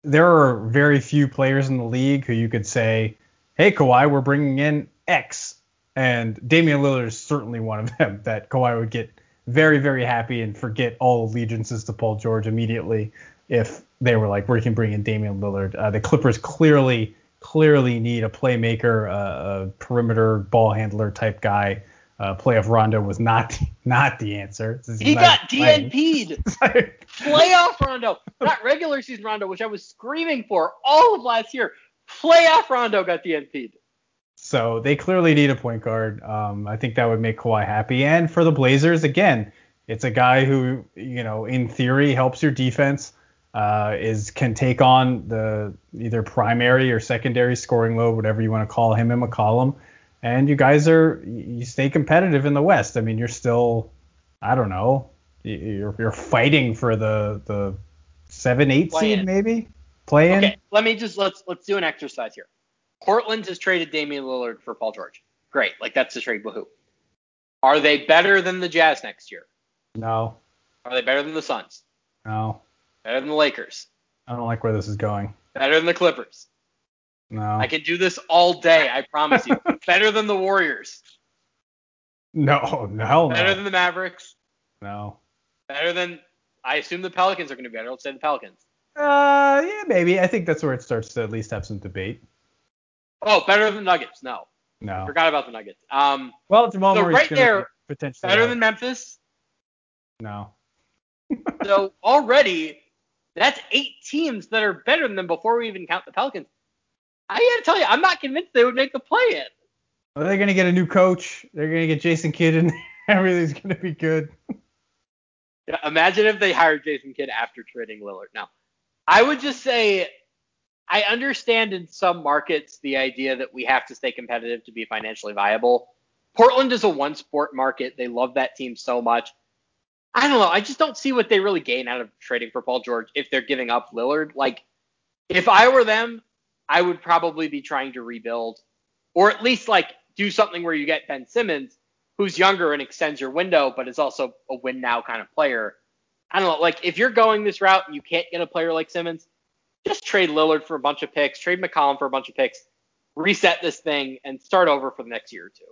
there are very few players in the league who you could say, "Hey, Kawhi, we're bringing in X," and Damian Lillard is certainly one of them that Kawhi would get very, very happy and forget all allegiances to Paul George immediately if they were like, we can bring in Damian Lillard. Uh, the Clippers clearly, clearly need a playmaker, uh, a perimeter ball handler type guy. uh, playoff Rondo was not not the answer. He got DNP'd. playoff Rondo, not regular season Rondo, which I was screaming for all of last year. Playoff Rondo got DNP'd. So they clearly need a point guard. Um, I think that would make Kawhi happy. And for the Blazers, again, it's a guy who, you know, in theory helps your defense. Uh, is can take on the either primary or secondary scoring load, whatever you want to call him in McCollum and you guys are you stay competitive in the West. I mean, you're still, I don't know, you're you're fighting for the the seven eight Play seed in. maybe playing. Okay, let me just let's let's do an exercise here. Portland has traded Damian Lillard for Paul George. Great, like that's the trade. Woohoo! Are they better than the Jazz next year? No. Are they better than the Suns? No. Better than the Lakers? I don't like where this is going. Better than the Clippers? No. I can do this all day, I promise you. Better than the Warriors. No, no, Better than the Mavericks. No. Better than I assume the Pelicans are going to be better. Let's say the Pelicans. Uh, yeah, maybe. I think that's where it starts to at least have some debate. Oh, better than the Nuggets? No. No. Forgot about the Nuggets. Um. Well, Jamal so Murray's right there, potentially better out. than Memphis. No. so already, that's eight teams that are better than them before we even count the Pelicans. I gotta tell you, I'm not convinced they would make the play in. Are they gonna get a new coach? They're gonna get Jason Kidd and everything's gonna be good. Yeah, imagine if they hired Jason Kidd after trading Lillard. Now, I would just say I understand in some markets the idea that we have to stay competitive to be financially viable. Portland is a one sport market. They love that team so much. I don't know. I just don't see what they really gain out of trading for Paul George if they're giving up Lillard. Like, if I were them, I would probably be trying to rebuild, or at least like do something where you get Ben Simmons, who's younger and extends your window, but is also a win now kind of player. I don't know, like if you're going this route and you can't get a player like Simmons, just trade Lillard for a bunch of picks, trade McCollum for a bunch of picks, reset this thing, and start over for the next year or two.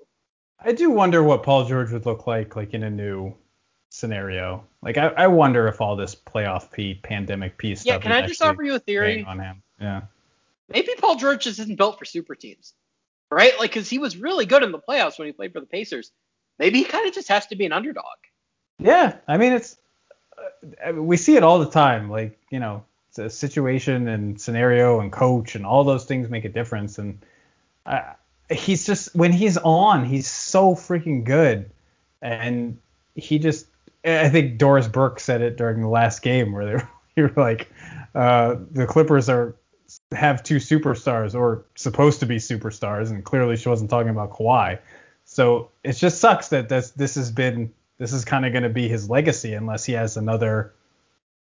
I do wonder what Paul George would look like like in a new scenario. Like I, I wonder if all this playoff P pandemic piece yeah, can I just offer you a theory on him? Yeah maybe Paul George just isn't built for super teams, right? Like, because he was really good in the playoffs when he played for the Pacers. Maybe he kind of just has to be an underdog. Yeah, I mean, it's uh, we see it all the time. Like, you know, it's a situation and scenario and coach and all those things make a difference. And uh, he's just when he's on, he's so freaking good. And he just, I think Doris Burke said it during the last game where they were, they were like, uh, the Clippers are have two superstars or supposed to be superstars, and clearly she wasn't talking about Kawhi. So it just sucks that this this has been this is kind of going to be his legacy unless he has another,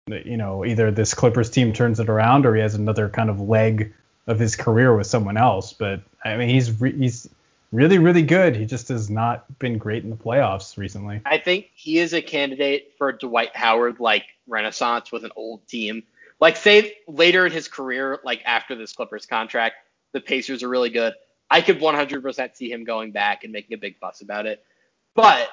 you know, either this Clippers team turns it around or he has another kind of leg of his career with someone else. But I mean, he's he's really really good. He just has not been great in the playoffs recently. I think he is a candidate for Dwight Howard like renaissance with an old team like, say later in his career, like after this Clippers contract, the Pacers are really good. I could 100% see him going back and making a big fuss about it. But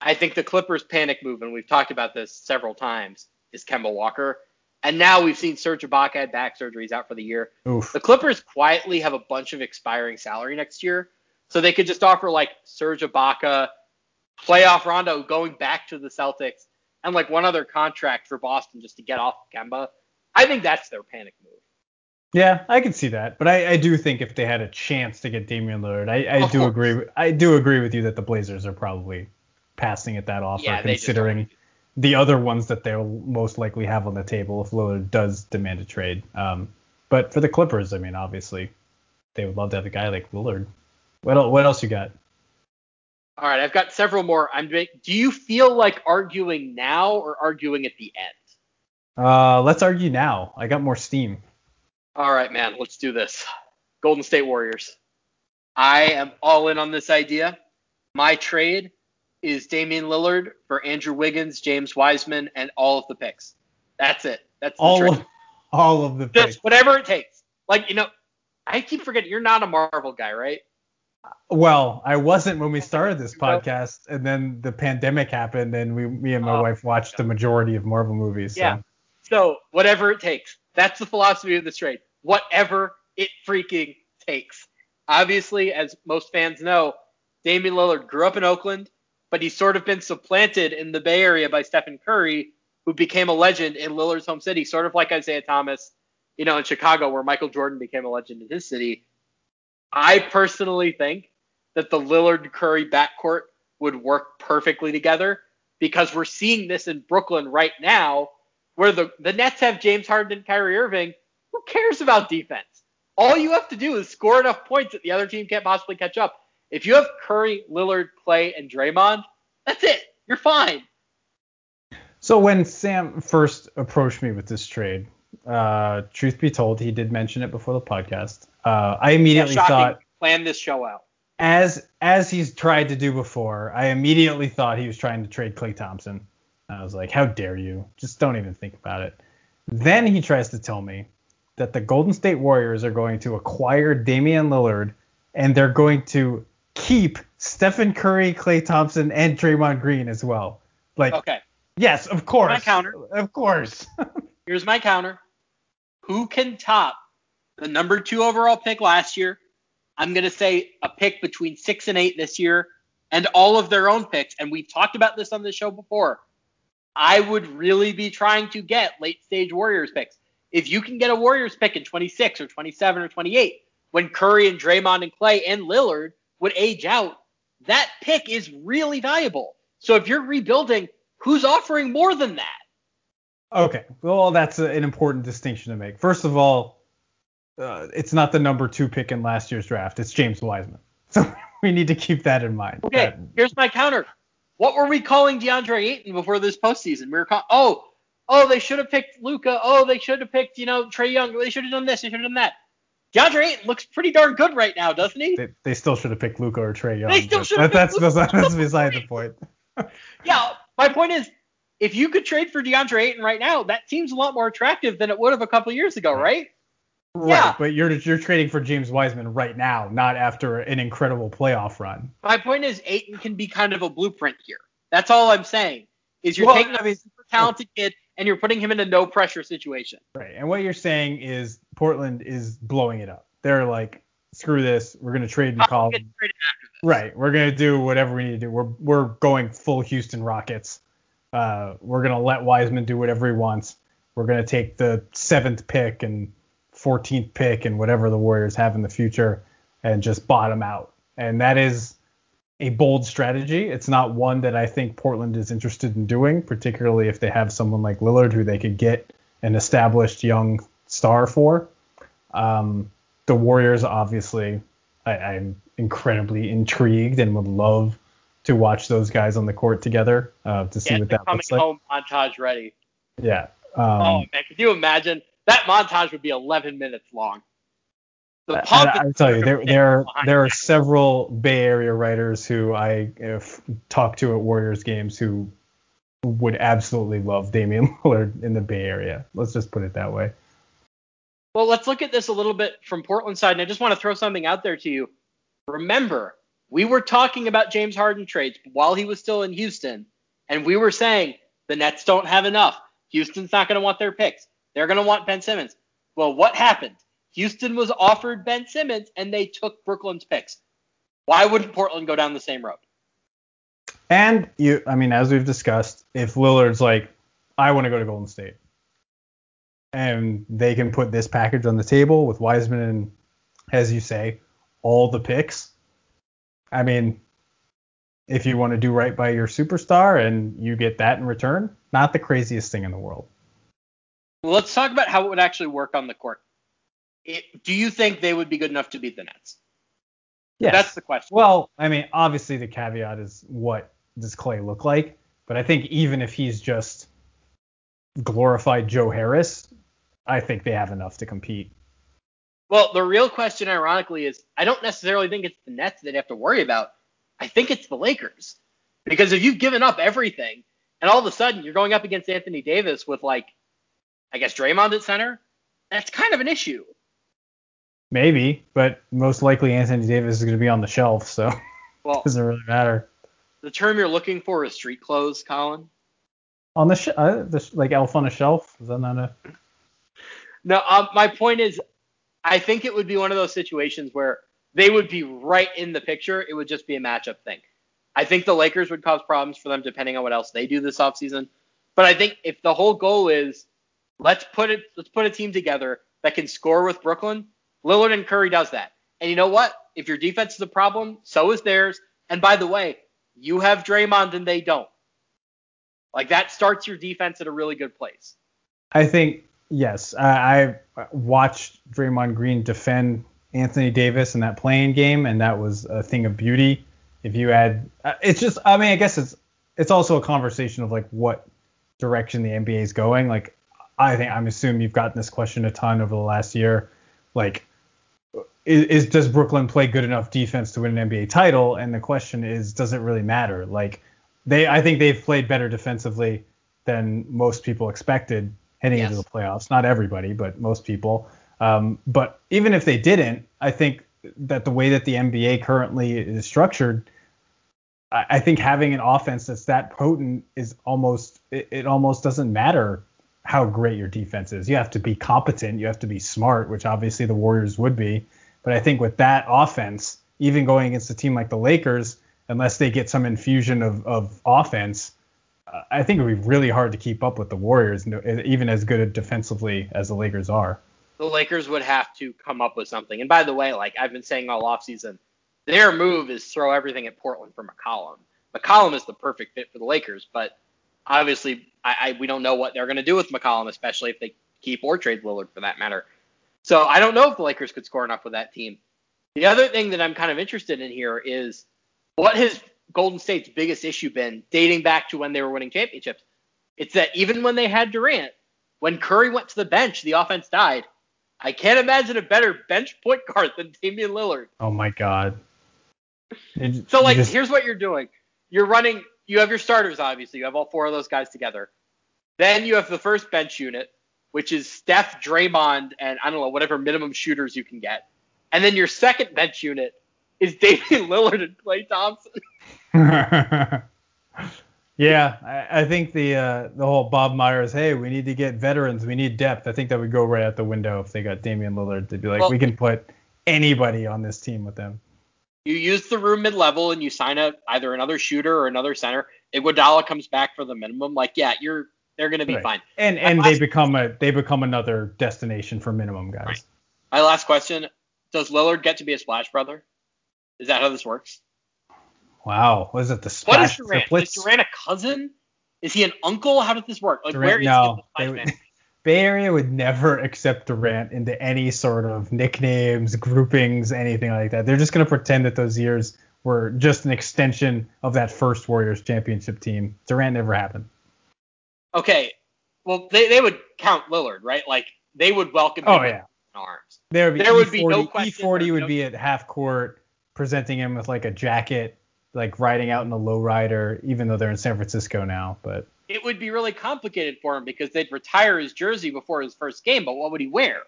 I think the Clippers panic move, and we've talked about this several times, is Kemba Walker. And now we've seen Serge Ibaka had back surgeries out for the year. Oof. The Clippers quietly have a bunch of expiring salary next year, so they could just offer like Serge Ibaka, playoff Rondo going back to the Celtics, and like one other contract for Boston just to get off Kemba. I think that's their panic move. Yeah, I can see that, but I, I do think if they had a chance to get Damian Lillard, I, I do course. agree. I do agree with you that the Blazers are probably passing at that offer, yeah, considering the other ones that they'll most likely have on the table if Lillard does demand a trade. Um, but for the Clippers, I mean, obviously, they would love to have a guy like Lillard. What what else you got? All right, I've got several more. I'm. Do you feel like arguing now or arguing at the end? Uh, let's argue now. I got more steam. All right, man. Let's do this. Golden State Warriors. I am all in on this idea. My trade is Damian Lillard for Andrew Wiggins, James Wiseman, and all of the picks. That's it. That's the all trade. of all of the picks. Whatever it takes. Like you know, I keep forgetting you're not a Marvel guy, right? Well, I wasn't when we started this podcast, and then the pandemic happened, and we, me and my oh, wife watched the majority of Marvel movies. So. Yeah. So whatever it takes. That's the philosophy of this trade. Whatever it freaking takes. Obviously, as most fans know, Damian Lillard grew up in Oakland, but he's sort of been supplanted in the Bay Area by Stephen Curry, who became a legend in Lillard's home city, sort of like Isaiah Thomas, you know, in Chicago, where Michael Jordan became a legend in his city. I personally think that the Lillard Curry backcourt would work perfectly together because we're seeing this in Brooklyn right now, where the, the Nets have James Harden and Kyrie Irving. Who cares about defense? All you have to do is score enough points that the other team can't possibly catch up. If you have Curry, Lillard, Klay, and Draymond, that's it. You're fine. So when Sam first approached me with this trade, uh, truth be told, he did mention it before the podcast. Uh, I immediately yeah, thought plan this show out. As as he's tried to do before, I immediately thought he was trying to trade Klay Thompson. I was like, how dare you? Just don't even think about it. Then he tries to tell me that the Golden State Warriors are going to acquire Damian Lillard and they're going to keep Stephen Curry, Klay Thompson, and Draymond Green as well. Like, okay. Yes, of course. My counter. Of course. Here's my counter. Who can top the number two overall pick last year? I'm going to say a pick between six and eight this year, and all of their own picks. And we've talked about this on the show before. I would really be trying to get late stage Warriors picks. If you can get a Warriors pick in 26 or 27 or 28, when Curry and Draymond and Klay and Lillard would age out, that pick is really valuable. So if you're rebuilding, who's offering more than that? Okay, well that's a, an important distinction to make. First of all, uh, it's not the number two pick in last year's draft. It's James Wiseman. So we need to keep that in mind. Okay, that, here's my counter. What were we calling DeAndre Ayton before this postseason? We were calling, oh, oh, they should have picked Luka. Oh, they should have picked, you know, Trae Young. They should have done this. They should have done that. DeAndre Ayton looks pretty darn good right now, doesn't he? They, they still should have picked Luka or Trae Young. They still should have. That, that's, that's, that's beside the point. yeah, my point is, if you could trade for DeAndre Ayton right now, that seems a lot more attractive than it would have a couple years ago, right? Right, yeah. but you're you're trading for James Wiseman right now, not after an incredible playoff run. My point is, Ayton can be kind of a blueprint here. That's all I'm saying. Is you're well, taking a super talented kid and you're putting him in a no pressure situation. Right, and what you're saying is Portland is blowing it up. They're like, screw this, we're gonna trade oh, and McCollum. Right, we're gonna do whatever we need to do. We're we're going full Houston Rockets. Uh, we're gonna let Wiseman do whatever he wants. We're gonna take the seventh pick and 14th pick and whatever the Warriors have in the future and just bottom out. And that is a bold strategy. It's not one that I think Portland is interested in doing, particularly if they have someone like Lillard who they could get an established young star for. Um, the Warriors, obviously, I, I'm incredibly intrigued and would love to watch those guys on the court together uh, to see yeah, what that looks like. Coming home montage ready. Yeah. Um, oh man, could you imagine that montage would be 11 minutes long. I, I, tell you, there there there are several Bay Area writers who I have talked to at Warriors games who would absolutely love Damian Lillard in the Bay Area. Let's just put it that way. Well, let's look at this a little bit from Portland side, and I just want to throw something out there to you. Remember, we were talking about James Harden trades while he was still in Houston, and we were saying the Nets don't have enough. Houston's not going to want their picks. They're going to want Ben Simmons. Well, what happened? Houston was offered Ben Simmons and they took Brooklyn's picks. Why wouldn't Portland go down the same road? And you, I mean, as we've discussed, if Lillard's like, I want to go to Golden State, and they can put this package on the table with Wiseman and, as you say, all the picks. I mean, if you want to do right by your superstar and you get that in return, not the craziest thing in the world. Let's talk about how it would actually work on the court. It, do you think they would be good enough to beat the Nets? Yeah, that's the question. Well, I mean, obviously the caveat is what does Klay look like? But I think even if he's just glorified Joe Harris, I think they have enough to compete. Well, the real question, ironically, is I don't necessarily think it's the Nets they'd have to worry about. I think it's the Lakers. Because if you've given up everything and all of a sudden you're going up against Anthony Davis with like I guess Draymond at center, that's kind of an issue. Maybe, but most likely Anthony Davis is going to be on the shelf, so well, it doesn't really matter. The term you're looking for is street clothes, Colin. On the, sh- uh, the sh- like elf on a shelf. Is that not a? No, um, my point is, I think it would be one of those situations where they would be right in the picture. It would just be a matchup thing. I think the Lakers would cause problems for them depending on what else they do this offseason. But I think if the whole goal is let's put it let's put a team together that can score with Brooklyn, Lillard and Curry does that. And you know what? If your defense is a problem, so is theirs. And by the way, you have Draymond and they don't. Like that starts your defense at a really good place. I think yes. I, I watched Draymond Green defend Anthony Davis in that play-in game, and that was a thing of beauty. If you had, uh, it's just, I mean, I guess it's it's also a conversation of like what direction the NBA is going. Like, I think I'm assuming you've gotten this question a ton over the last year. Like, is, is does Brooklyn play good enough defense to win an NBA title? And the question is, does it really matter? Like, they, I think they've played better defensively than most people expected heading yes. into the playoffs. Not everybody, but most people. Um, but even if they didn't, I think that the way that the NBA currently is structured, I, I think having an offense that's that potent is almost it, it almost doesn't matter how great your defense is. You have to be competent, you have to be smart, which obviously the Warriors would be. But I think with that offense, even going against a team like the Lakers, unless they get some infusion of, of offense, I think it would be really hard to keep up with the Warriors, eh, even as good defensively as the Lakers are. The Lakers would have to come up with something. And by the way, like I've been saying all offseason, their move is throw everything at Portland for McCollum. McCollum is the perfect fit for the Lakers, but obviously I, I we don't know what they're going to do with McCollum, especially if they keep or trade Lillard for that matter. So I don't know if the Lakers could score enough with that team. The other thing that I'm kind of interested in here is what has Golden State's biggest issue been dating back to when they were winning championships? It's that even when they had Durant, when Curry went to the bench, the offense died. I can't imagine a better bench point guard than Damian Lillard. Oh my God. It, so like, just... here's what you're doing. You're running. You have your starters, obviously. You have all four of those guys together. Then you have the first bench unit, which is Steph, Draymond, and I don't know whatever minimum shooters you can get. And then your second bench unit is Damian Lillard and Klay Thompson. yeah, I, I, think the uh, the whole Bob Myers, hey, we need to get veterans, we need depth. I think that would go right out the window if they got Damian Lillard. They'd be like, well, we can put anybody on this team with them. You use the room mid level and you sign up either another shooter or another center. Iguodala comes back for the minimum. Like, yeah, you're they're gonna be right. fine. And and they become a they become another destination for minimum guys. Right. My last question: Does Lillard get to be a splash brother? Is that how this works? Wow, was it the splash What is Durant? Triplets? Is Durant a cousin? Is he an uncle? How does this work? Like, Durant, no, would, Bay Area would never accept Durant into any sort of nicknames, groupings, anything like that. They're just gonna pretend that those years were just an extension of that first Warriors championship team. Durant never happened. Okay, well they, they would count Lillard, right? Like they would welcome oh, him oh, yeah. arms. There would be there E40, would be no question. E40 would no be at half court presenting him with like a jacket, like riding out in a lowrider, even though they're in San Francisco now. But it would be really complicated for him because they'd retire his jersey before his first game. But what would he wear?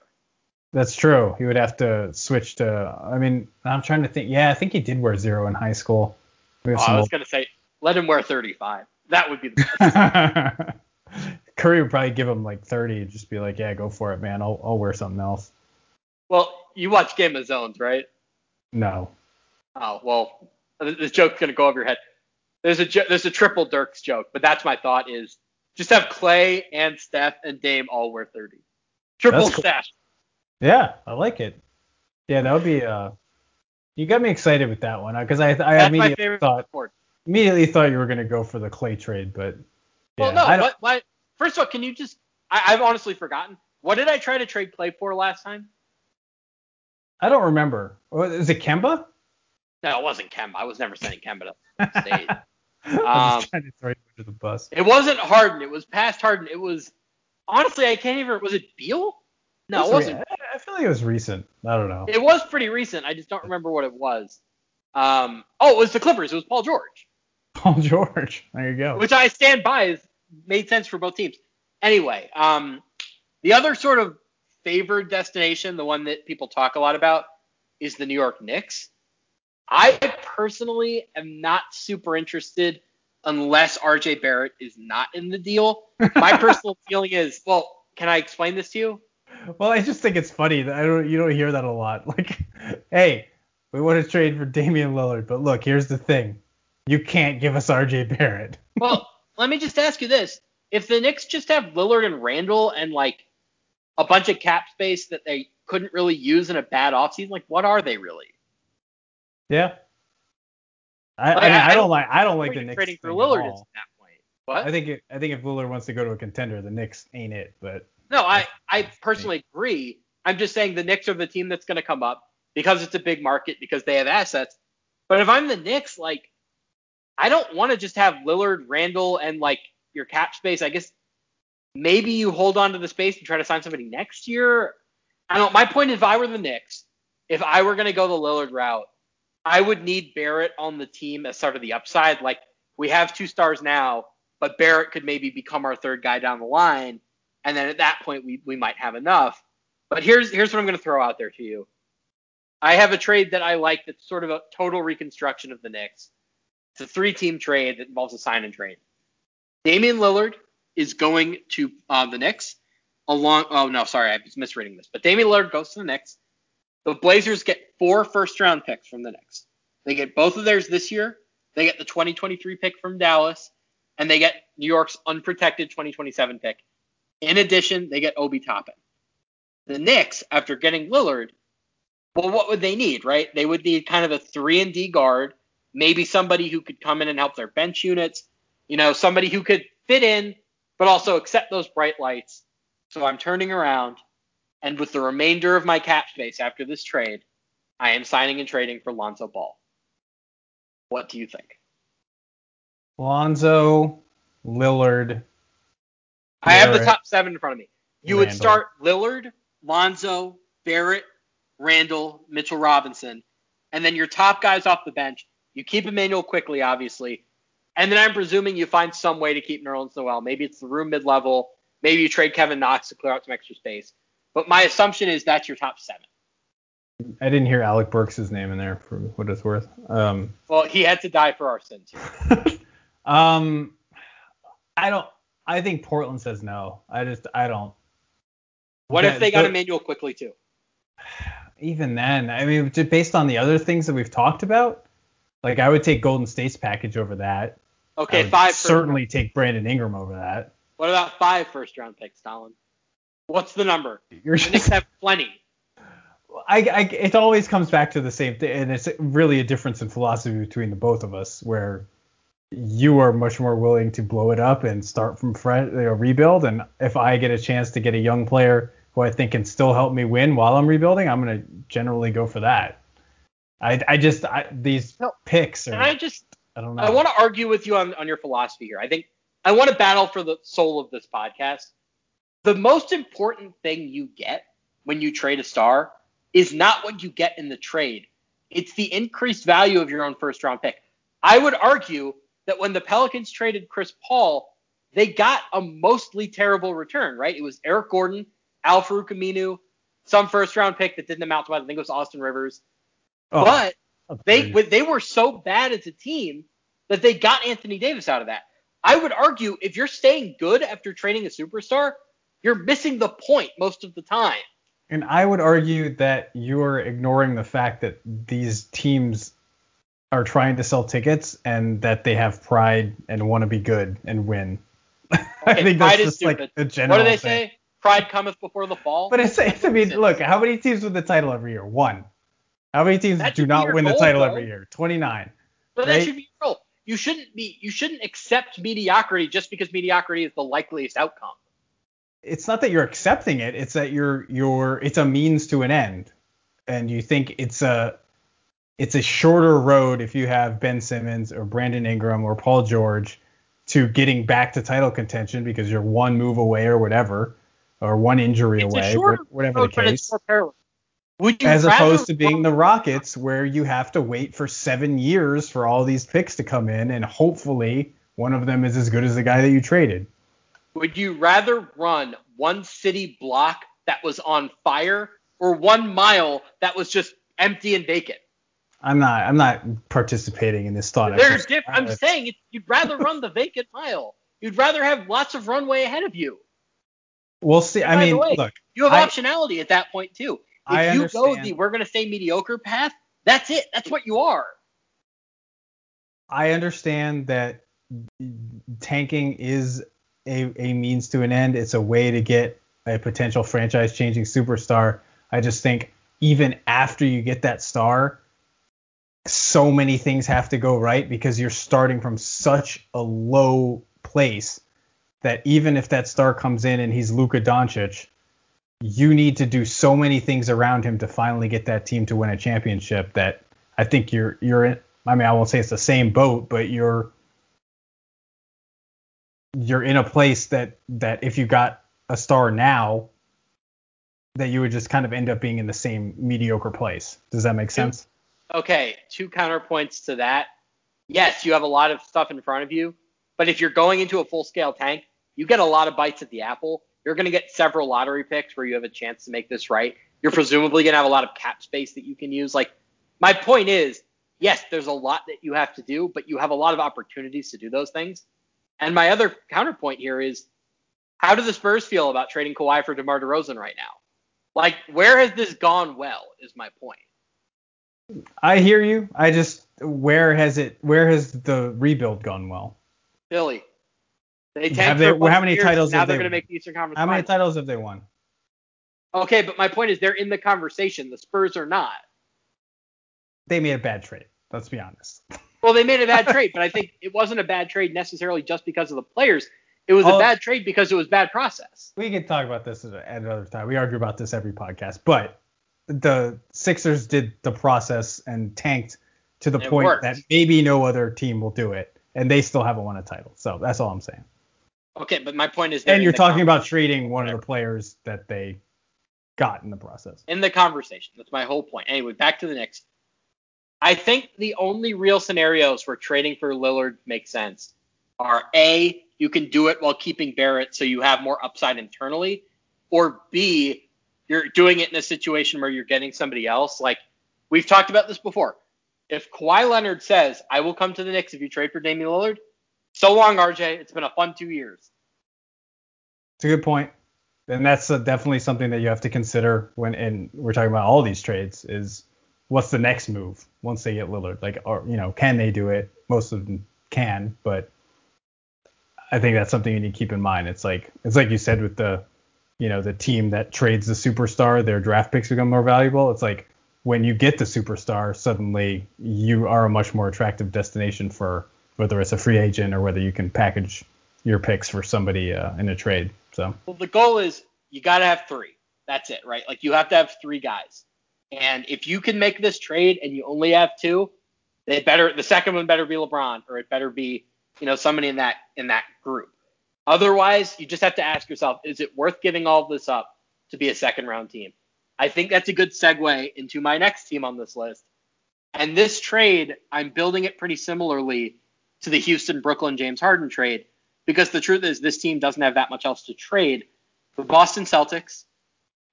That's true. He would have to switch to. I mean, I'm trying to think. Yeah, I think he did wear zero in high school. Oh, I was gonna say, let him wear 35. That would be the best. Curry would probably give him like 30 and just be like, yeah, go for it, man. I'll, I'll wear something else. Well, you watch Game of Zones, right? No. Oh well, this joke's gonna go over your head. There's a there's a triple Dirks joke, but that's my thought is just have Klay and Steph and Dame all wear 30. Triple cool. stash. Yeah, I like it. Yeah, that would be. Uh, you got me excited with that one because I I immediately thought sport. immediately thought you were gonna go for the Klay trade, but. Yeah, well, no. What, what, first of all, can you just? I, I've honestly forgotten. What did I try to trade Klay for last time? I don't remember. Is it Kemba? No, it wasn't Kemba. I was never sending Kemba to state. um, trying to throw you under the bus. It wasn't Harden. It was past Harden. It was honestly, I can't even. Was it Beal? No, it, wasn't. Re- I feel like it was recent. I don't know. It was pretty recent. I just don't remember what it was. Um, oh, it was the Clippers. It was Paul George. Paul George. There you go. Which I stand by is made sense for both teams. Anyway, um, the other sort of favored destination, the one that people talk a lot about, is the New York Knicks. I personally am not super interested unless RJ Barrett is not in the deal. My personal feeling is, well, can I explain this to you? Well, I just think it's funny that I don't you don't hear that a lot. Like, hey, We want to trade for Damian Lillard, but look, here's the thing. You can't give us RJ Barrett. well, let me just ask you this. If the Knicks just have Lillard and Randle and like a bunch of cap space that they couldn't really use in a bad offseason, like what are they really? Yeah. I, I, mean, I, I don't like I don't like the Knicks trading for Lillard at that point. What? I think it, I think if Lillard wants to go to a contender, the Knicks ain't it. But no, I I personally agree. I'm just saying the Knicks are the team that's going to come up because it's a big market because they have assets. But if I'm the Knicks, like I don't want to just have Lillard, Randle, and like your cap space. I guess maybe you hold on to the space and try to sign somebody next year. I don't. My point is, if I were the Knicks, if I were going to go the Lillard route, I would need Barrett on the team as sort of the upside. Like we have two stars now, but Barrett could maybe become our third guy down the line, and then at that point we we might have enough. But here's here's what I'm going to throw out there to you. I have a trade that I like that's sort of a total reconstruction of the Knicks. It's a three-team trade that involves a sign and trade. Damian Lillard is going to uh, the Knicks along. Oh no, sorry, I was misreading this. But Damian Lillard goes to the Knicks. The Blazers get four first-round picks from the Knicks. They get both of theirs this year. They get the 2023 pick from Dallas, and they get New York's unprotected 2027 pick. In addition, they get Obi Toppin. The Knicks, after getting Lillard, well, what would they need, right? They would need kind of a three and D guard, maybe somebody who could come in and help their bench units, you know, somebody who could fit in, but also accept those bright lights. So I'm turning around, and with the remainder of my cap space after this trade, I am signing and trading for Lonzo Ball. What do you think? Lonzo, Lillard. I have the top seven in front of me. You Randle. would start Lillard, Lonzo, Barrett, Randle, Mitchell Robinson, and then your top guys off the bench. You keep Immanuel Quickley, obviously, and then I'm presuming you find some way to keep Nerlens Noel. Maybe it's the room mid level. Maybe you trade Kevin Knox to clear out some extra space. But my assumption is that's your top seven. I didn't hear Alec Burks' name in there for what it's worth. Um, well, he had to die for our sins. um, I don't. I think Portland says no. I just I don't. What that, if they got Immanuel Quickley too? even then, I mean, just based on the other things that we've talked about, like I would take Golden State's package over that. Okay, five. Certainly take Brandon Ingram over that. What about five first round picks, Stalin? What's the number? You're the Knicks have plenty. I, I, it always comes back to the same thing, and it's really a difference in philosophy between the both of us, where you are much more willing to blow it up and start from fresh, you know, rebuild, and if I get a chance to get a young player who I think can still help me win while I'm rebuilding, I'm gonna generally go for that. I, I just I, these no, picks are. I just I don't know. I want to argue with you on on your philosophy here. I think I want to battle for the soul of this podcast. The most important thing you get when you trade a star is not what you get in the trade. It's the increased value of your own first round pick. I would argue that when the Pelicans traded Chris Paul, they got a mostly terrible return, right? It was Eric Gordon Al Farouq Aminu, some first round pick that didn't amount to much. I think it was Austin Rivers. Oh, but they they were so bad as a team that they got Anthony Davis out of that. I would argue if you're staying good after trading a superstar, you're missing the point most of the time. And I would argue that you're ignoring the fact that these teams are trying to sell tickets and that they have pride and want to be good and win. Okay, I think that's just like a general What do they thing. say? pride cometh before the fall. But it's, it's I mean, look, how many teams win the title every year? One. How many teams do not win goal, the title though. every year? 29. But right? that should be your goal. You shouldn't be you shouldn't accept mediocrity just because mediocrity is the likeliest outcome. It's not that you're accepting it, it's that you're you're it's a means to an end. And you think it's a it's a shorter road if you have Ben Simmons or Brandon Ingram or Paul George to getting back to title contention because you're one move away or whatever or one injury it's away, whatever the case. As opposed to being the Rockets, where you have to wait for seven years for all these picks to come in, and hopefully one of them is as good as the guy that you traded. Would you rather run one city block that was on fire or one mile that was just empty and vacant? I'm not. I'm not participating in this thought. There's diff- I'm saying you'd rather run the vacant mile. You'd rather have lots of runway ahead of you. We'll see. I mean, way, look, you have I, optionality at that point too. If I you understand. go the we're going to stay mediocre path, That's it. That's what you are. I understand that tanking is a, a means to an end. It's a way to get a potential franchise changing superstar. I just think even after you get that star, so many things have to go right because you're starting from such a low place that even if that star comes in and he's Luka Doncic, you need to do so many things around him to finally get that team to win a championship that I think you're you're in I mean I won't say it's the same boat, but you're you're in a place that that if you got a star now that you would just kind of end up being in the same mediocre place. Does that make sense? Okay, two counterpoints to that. Yes, you have a lot of stuff in front of you, but if you're going into a full scale tank, you get a lot of bites at the apple. You're going to get several lottery picks where you have a chance to make this right. You're presumably going to have a lot of cap space that you can use. Like, my point is, yes, there's a lot that you have to do, but you have a lot of opportunities to do those things. And my other counterpoint here is, how do the Spurs feel about trading Kawhi for DeMar DeRozan right now? Like, where has this gone well? Is my point. I hear you. I just where has it? Where has the rebuild gone well? Philly. They have they, how many years, titles? Now they're they going to make the Eastern Conference. How many finals. titles have they won? Okay, but my point is they're in the conversation. The Spurs are not. They made a bad trade. Let's be honest. Well, they made a bad trade, but I think it wasn't a bad trade necessarily just because of the players. It was oh, a bad trade because it was bad process. We can talk about this at another time. We argue about this every podcast, but the Sixers did the process and tanked to the point worked. that maybe no other team will do it, and they still haven't won a title. So that's all I'm saying. Okay, but my point is. And you're talking about trading one of the players that they got in the process. In the conversation, that's my whole point. Anyway, back to the Knicks. I think the only real scenarios where trading for Lillard makes sense are a you can do it while keeping Barrett so you have more upside internally, or b you're doing it in a situation where you're getting somebody else. Like we've talked about this before. If Kawhi Leonard says, "I will come to the Knicks if you trade for Damian Lillard," so long, RJ. It's been a fun two years. It's a good point, and that's uh, definitely something that you have to consider when and we're talking about all these trades. Is what's the next move once they get Lillard? Like, or you know, can they do it? Most of them can, but I think that's something you need to keep in mind. It's like it's like you said with the you know the team that trades the superstar, their draft picks become more valuable. It's like when you get the superstar, suddenly you are a much more attractive destination for whether it's a free agent or whether you can package your picks for somebody uh, in a trade. So well, the goal is you got to have three. That's it, right? Like you have to have three guys. And if you can make this trade and you only have two, they better the second one better be LeBron or it better be you know somebody in that in that group. Otherwise, you just have to ask yourself, is it worth giving all this up to be a second round team? I think that's a good segue into my next team on this list. And this trade, I'm building it pretty similarly to the Houston Brooklyn James Harden trade because the truth is this team doesn't have that much else to trade. The Boston Celtics,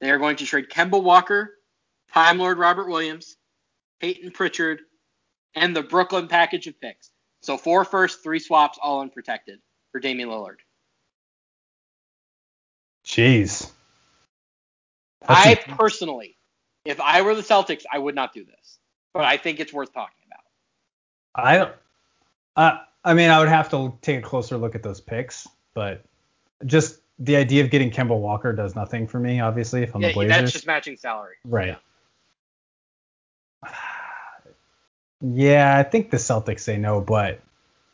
they are going to trade Kemba Walker, Time Lord Robert Williams, Payton Pritchard, and the Brooklyn package of picks. So four first, three swaps, all unprotected for Damian Lillard. Jeez. That's I a- personally, if I were the Celtics, I would not do this, but I think it's worth talking about. I don't. Uh, I mean, I would have to take a closer look at those picks, but just the idea of getting Kemba Walker does nothing for me. Obviously, if I'm yeah, the Blazers, that's just matching salary. Right. Yeah. Yeah, I think the Celtics say no, but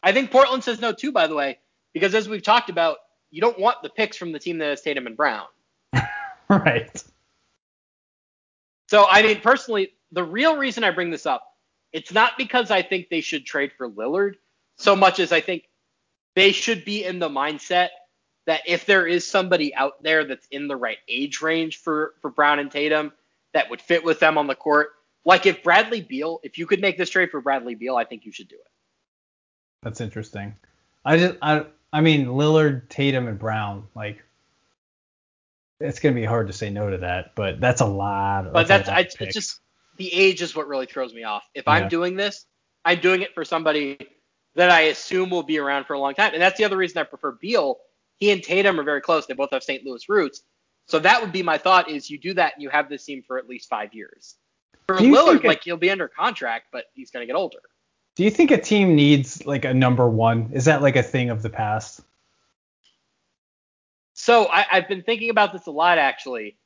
I think Portland says no too. By the way, because as we've talked about, you don't want the picks from the team that has Tatum and Brown. right. So, I mean, personally, the real reason I bring this up, it's not because I think they should trade for Lillard so much as I think they should be in the mindset that if there is somebody out there that's in the right age range for, for Brown and Tatum that would fit with them on the court, like if Bradley Beal, if you could make this trade for Bradley Beal, I think you should do it. That's interesting. I just I I mean Lillard, Tatum, and Brown. Like it's gonna be hard to say no to that, but that's a lot. But that's, that's I, it's just the age is what really throws me off. If yeah. I'm doing this, I'm doing it for somebody that I assume will be around for a long time, and that's the other reason I prefer Beal. He and Tatum are very close. They both have St. Louis roots, so that would be my thought: is you do that and you have this team for at least five years. For Do Lillard, like he'll be under contract, but he's gonna get older. Do you think a team needs like a number one? Is that like a thing of the past? So I, I've been thinking about this a lot actually,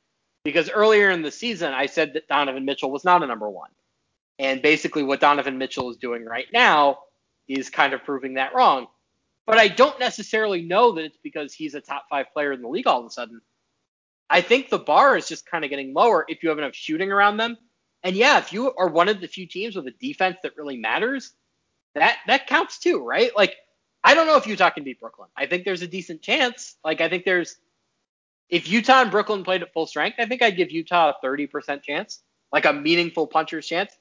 because earlier in the season I said that Donovan Mitchell was not a number one, and basically what Donovan Mitchell is doing right now is kind of proving that wrong. But I don't necessarily know that it's because he's a top five player in the league all of a sudden. I think the bar is just kind of getting lower if you have enough shooting around them. And yeah, if you are one of the few teams with a defense that really matters, that that counts too, right? Like I don't know if Utah can beat Brooklyn. I think there's a decent chance. Like I think there's if Utah and Brooklyn played at full strength, I think I'd give Utah a 30% chance, like a meaningful puncher's chance.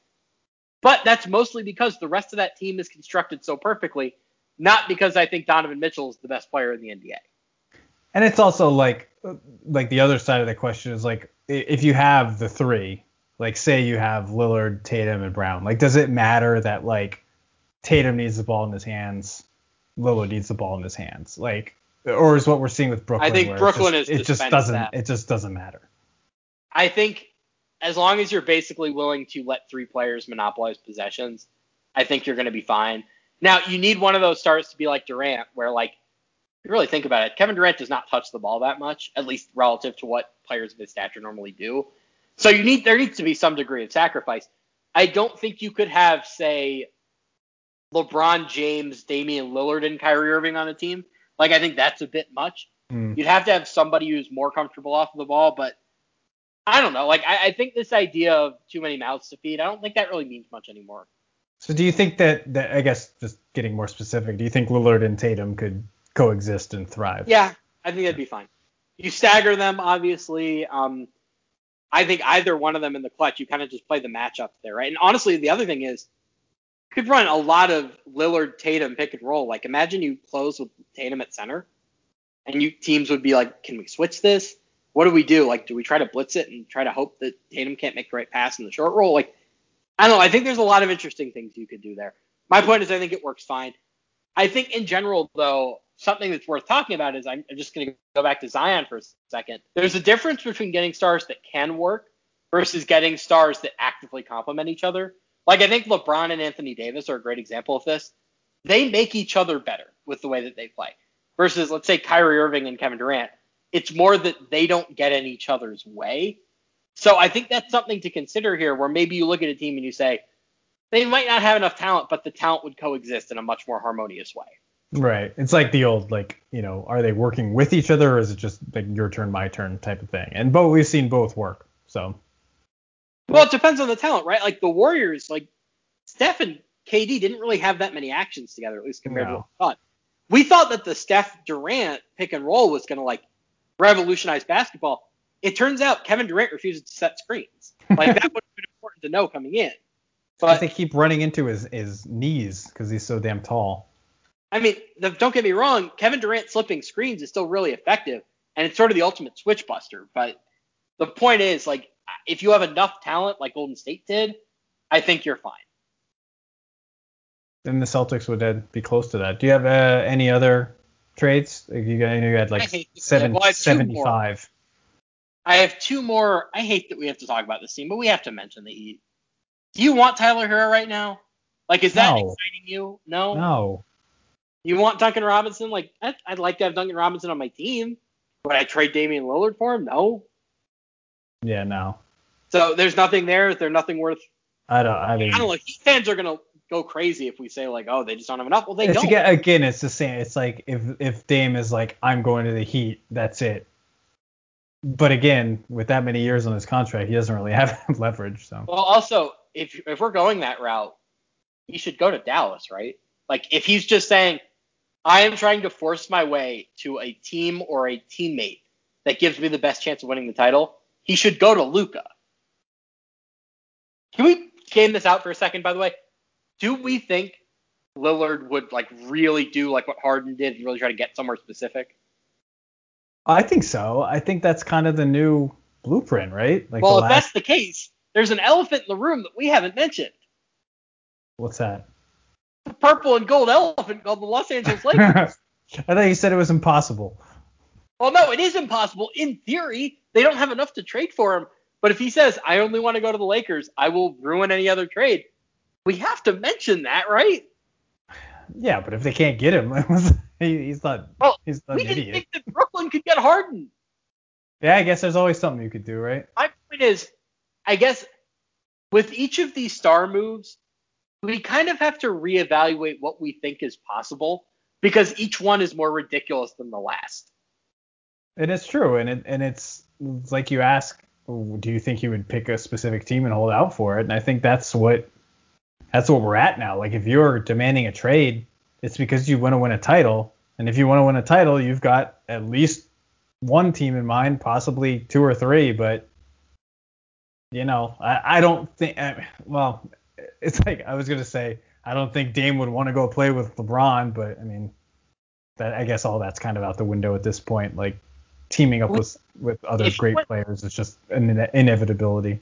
But that's mostly because the rest of that team is constructed so perfectly, not because I think Donovan Mitchell is the best player in the NBA. And it's also like like the other side of the question is like if you have the three, like say you have Lillard, Tatum, and Brown, like does it matter that like Tatum needs the ball in his hands, Lillard needs the ball in his hands, like or is what we're seeing with Brooklyn? I think Brooklyn just, is it just doesn't that. it just doesn't matter. I think as long as you're basically willing to let three players monopolize possessions, I think you're going to be fine. Now, you need one of those starts to be like Durant, where like if you really think about it, Kevin Durant does not touch the ball that much, at least relative to what players of his stature normally do. So you need there needs to be some degree of sacrifice. I don't think you could have, say, LeBron James, Damian Lillard, and Kyrie Irving on a team. Like I think that's a bit much. Mm. You'd have to have somebody who's more comfortable off of the ball, but I don't know. Like I, I think this idea of too many mouths to feed, I don't think that really means much anymore. So do you think that, that I guess just getting more specific, do you think Lillard and Tatum could coexist and thrive? Yeah, I think that'd be fine. You stagger them, obviously. Um, I think either one of them in the clutch, you kind of just play the matchup there, right? And honestly, the other thing is, you could run a lot of Lillard Tatum pick and roll. Like imagine you close with Tatum at center, and you teams would be like, can we switch this? What do we do? Like, do we try to blitz it and try to hope that Tatum can't make the right pass in the short roll? Like, I don't know. I think there's a lot of interesting things you could do there. My point is, I think it works fine. I think in general, though, something that's worth talking about is I'm just going to go back to Zion for a second. There's a difference between getting stars that can work versus getting stars that actively complement each other. Like I think LeBron and Anthony Davis are a great example of this. They make each other better with the way that they play. Versus let's say Kyrie Irving and Kevin Durant, it's more that they don't get in each other's way. So I think that's something to consider here where maybe you look at a team and you say they might not have enough talent, but the talent would coexist in a much more harmonious way. Right. It's like the old like, you know, are they working with each other or is it just like your turn, my turn type of thing? And both we've seen both work. So Well, it depends on the talent, right? Like the Warriors, like Steph and KD didn't really have that many actions together, at least compared to what we thought. We thought that the Steph Durant pick and roll was going to like revolutionize basketball. It turns out Kevin Durant refuses to set screens. Like that would have been important to know coming in. but But they keep running into his his knees because he's so damn tall. I mean, the, don't get me wrong, Kevin Durant slipping screens is still really effective, and it's sort of the ultimate switch buster. But the point is, like, if you have enough talent like Golden State did, I think you're fine. Then the Celtics would be close to that. Do you have uh, any other trades? Like, You got, I know you had like seven, Well, I have two more. 75. I have two more. I hate that we have to talk about this team, but we have to mention the Heat. Do you want Tyler Herro right now? Like, is that No. exciting you? No. No. You want Duncan Robinson? Like, I'd, I'd like to have Duncan Robinson on my team. Would I trade Damian Lillard for him? No. Yeah, no. So there's nothing there. there. Is there nothing worth? I don't. I mean, I don't know. Heat fans are gonna go crazy if we say like, oh, they just don't have enough. Well, they it's don't. again, again, it's the same. It's like if if Dame is like, I'm going to the Heat, that's it. But again, with that many years on his contract, he doesn't really have leverage. So Well, also, if if we're going that route, he should go to Dallas, right? Like, if he's just saying, I am trying to force my way to a team or a teammate that gives me the best chance of winning the title, he should go to Luka. Can we game this out for a second, by the way? Do we think Lillard would like really do like what Harden did and really try to get somewhere specific? I think so. I think that's kind of the new blueprint, right? Like well, the if last. that's the case, there's an elephant in the room that we haven't mentioned. What's that? Purple and gold elephant called the Los Angeles Lakers. I thought you said it was impossible. Well, no, it is impossible. In theory, they don't have enough to trade for him. But if he says, I only want to go to the Lakers, I will ruin any other trade, we have to mention that, right? Yeah, but if they can't get him, he's not. Well, he's not we an didn't idiot. think that Brooklyn could get Harden. Yeah, I guess there's always something you could do, right? My point is, I guess with each of these star moves, we kind of have to reevaluate what we think is possible because each one is more ridiculous than the last. And it's true, and it and it's, it's like you ask, do you think you would pick a specific team and hold out for it? And I think that's what that's what we're at now. Like if you're demanding a trade, it's because you want to win a title, and if you want to win a title, you've got at least one team in mind, possibly two or three. But you know, I, I don't think. I, well, it's like I was gonna say, I don't think Dame would want to go play with LeBron, but I mean, that I guess all that's kind of out the window at this point. Like teaming up with with other great want- players is just an ine- inevitability.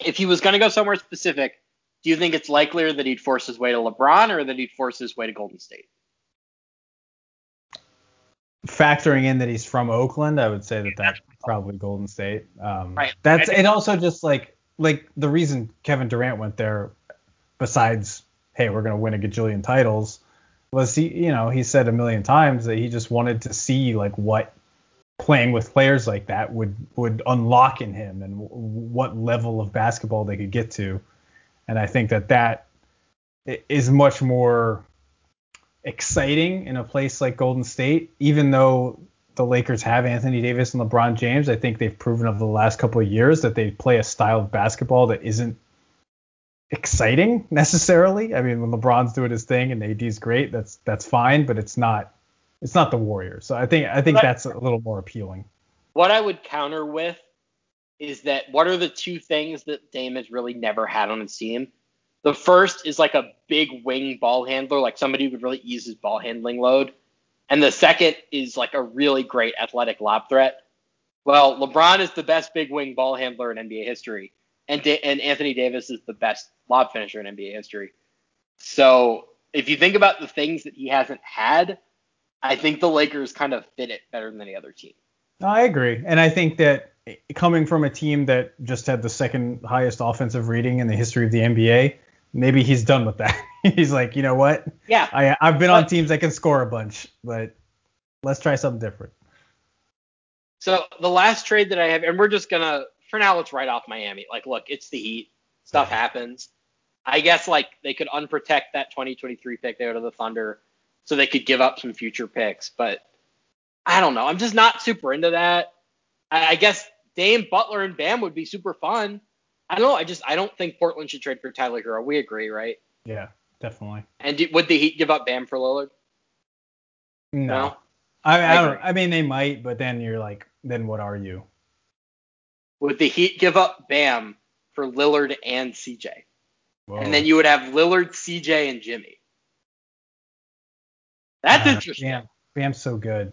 If he was going to go somewhere specific, do you think it's likelier that he'd force his way to LeBron or that he'd force his way to Golden State? Factoring in that he's from Oakland, I would say that that's probably Golden State. Um, Right. That's it. Also, just like like the reason Kevin Durant went there, besides hey, we're gonna win a gajillion titles, was he you know he said a million times that he just wanted to see like what playing with players like that would would unlock in him and w- what level of basketball they could get to. And I think that that is much more exciting in a place like Golden State, even though the Lakers have Anthony Davis and LeBron James. I think they've proven over the last couple of years that they play a style of basketball that isn't exciting necessarily. I mean, when LeBron's doing his thing and AD's great, that's that's fine, but it's not it's not the Warriors. So I think I think But- that's a little more appealing. What I would counter with is that what are the two things that Dame has really never had on his team? The first is like a big wing ball handler, like somebody who could really ease his ball handling load. And the second is like a really great athletic lob threat. Well, LeBron is the best big wing ball handler in NBA history, and da- and Anthony Davis is the best lob finisher in NBA history. So if you think about the things that he hasn't had, I think the Lakers kind of fit it better than any other team. No, I agree, and I think that coming from a team that just had the second highest offensive rating in the history of the NBA, maybe he's done with that. he's like, you know what? Yeah, I I've been on teams that can score a bunch, but let's try something different. So the last trade that I have, and we're just gonna for now let's write off Miami. Like, look, it's the Heat. Stuff happens. I guess like they could unprotect that 2023 pick they go to the Thunder, so they could give up some future picks. But I don't know. I'm just not super into that. I, I guess Dame Butler and Bam would be super fun. I don't know. I just I don't think Portland should trade for Tyler Herro. We agree, right? Yeah, definitely. And do, would the Heat give up Bam for Lillard? No, I, I, I don't. I mean, they might, but then you're like, then what are you? Would the Heat give up Bam for Lillard and CJ? Whoa. And then you would have Lillard, CJ, and Jimmy. That's Uh, interesting. Bam, Bam's so good.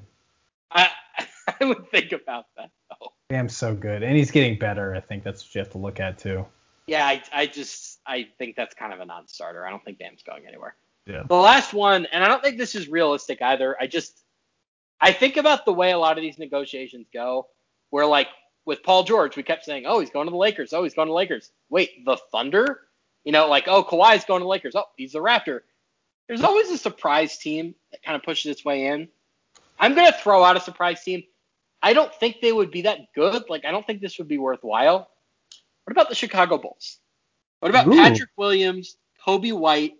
I, I would think about that though. Bam's so good, and he's getting better. I think that's what you have to look at too. Yeah, I, I just I think that's kind of a non-starter. I don't think Bam's going anywhere. Yeah. The last one, and I don't think this is realistic either. I just I think about the way a lot of these negotiations go, where like with Paul George, we kept saying, oh, he's going to the Lakers. Oh, he's going to the Lakers. Wait, the Thunder? You know, like oh, Kawhi's going to the Lakers. Oh, he's the Raptor. There's always a surprise team that kind of pushes its way in. I'm gonna throw out a surprise team. I don't think they would be that good. Like I don't think this would be worthwhile. What about the Chicago Bulls? What about Ooh. Patrick Williams, Coby White,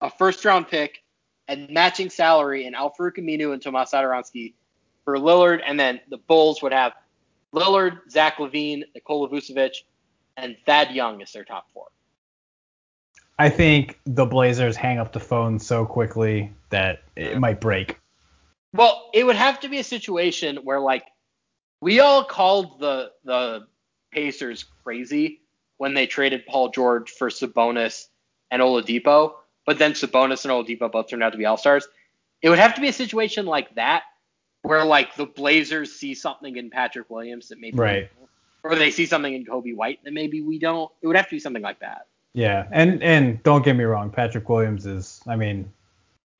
a first round pick, and matching salary in Al-Farouq Aminu and Tomas Satoransky for Lillard, and then the Bulls would have Lillard, Zach LaVine, Nikola Vucevic, and Thad Young is their top four. I think the Blazers hang up the phone so quickly that it might break. Well, it would have to be a situation where like we all called the the Pacers crazy when they traded Paul George for Sabonis and Oladipo, but then Sabonis and Oladipo both turned out to be all stars. It would have to be a situation like that where like the Blazers see something in Patrick Williams that maybe Right. or they see something in Coby White that maybe we don't. It would have to be something like that. Yeah, and and don't get me wrong, Patrick Williams is. I mean,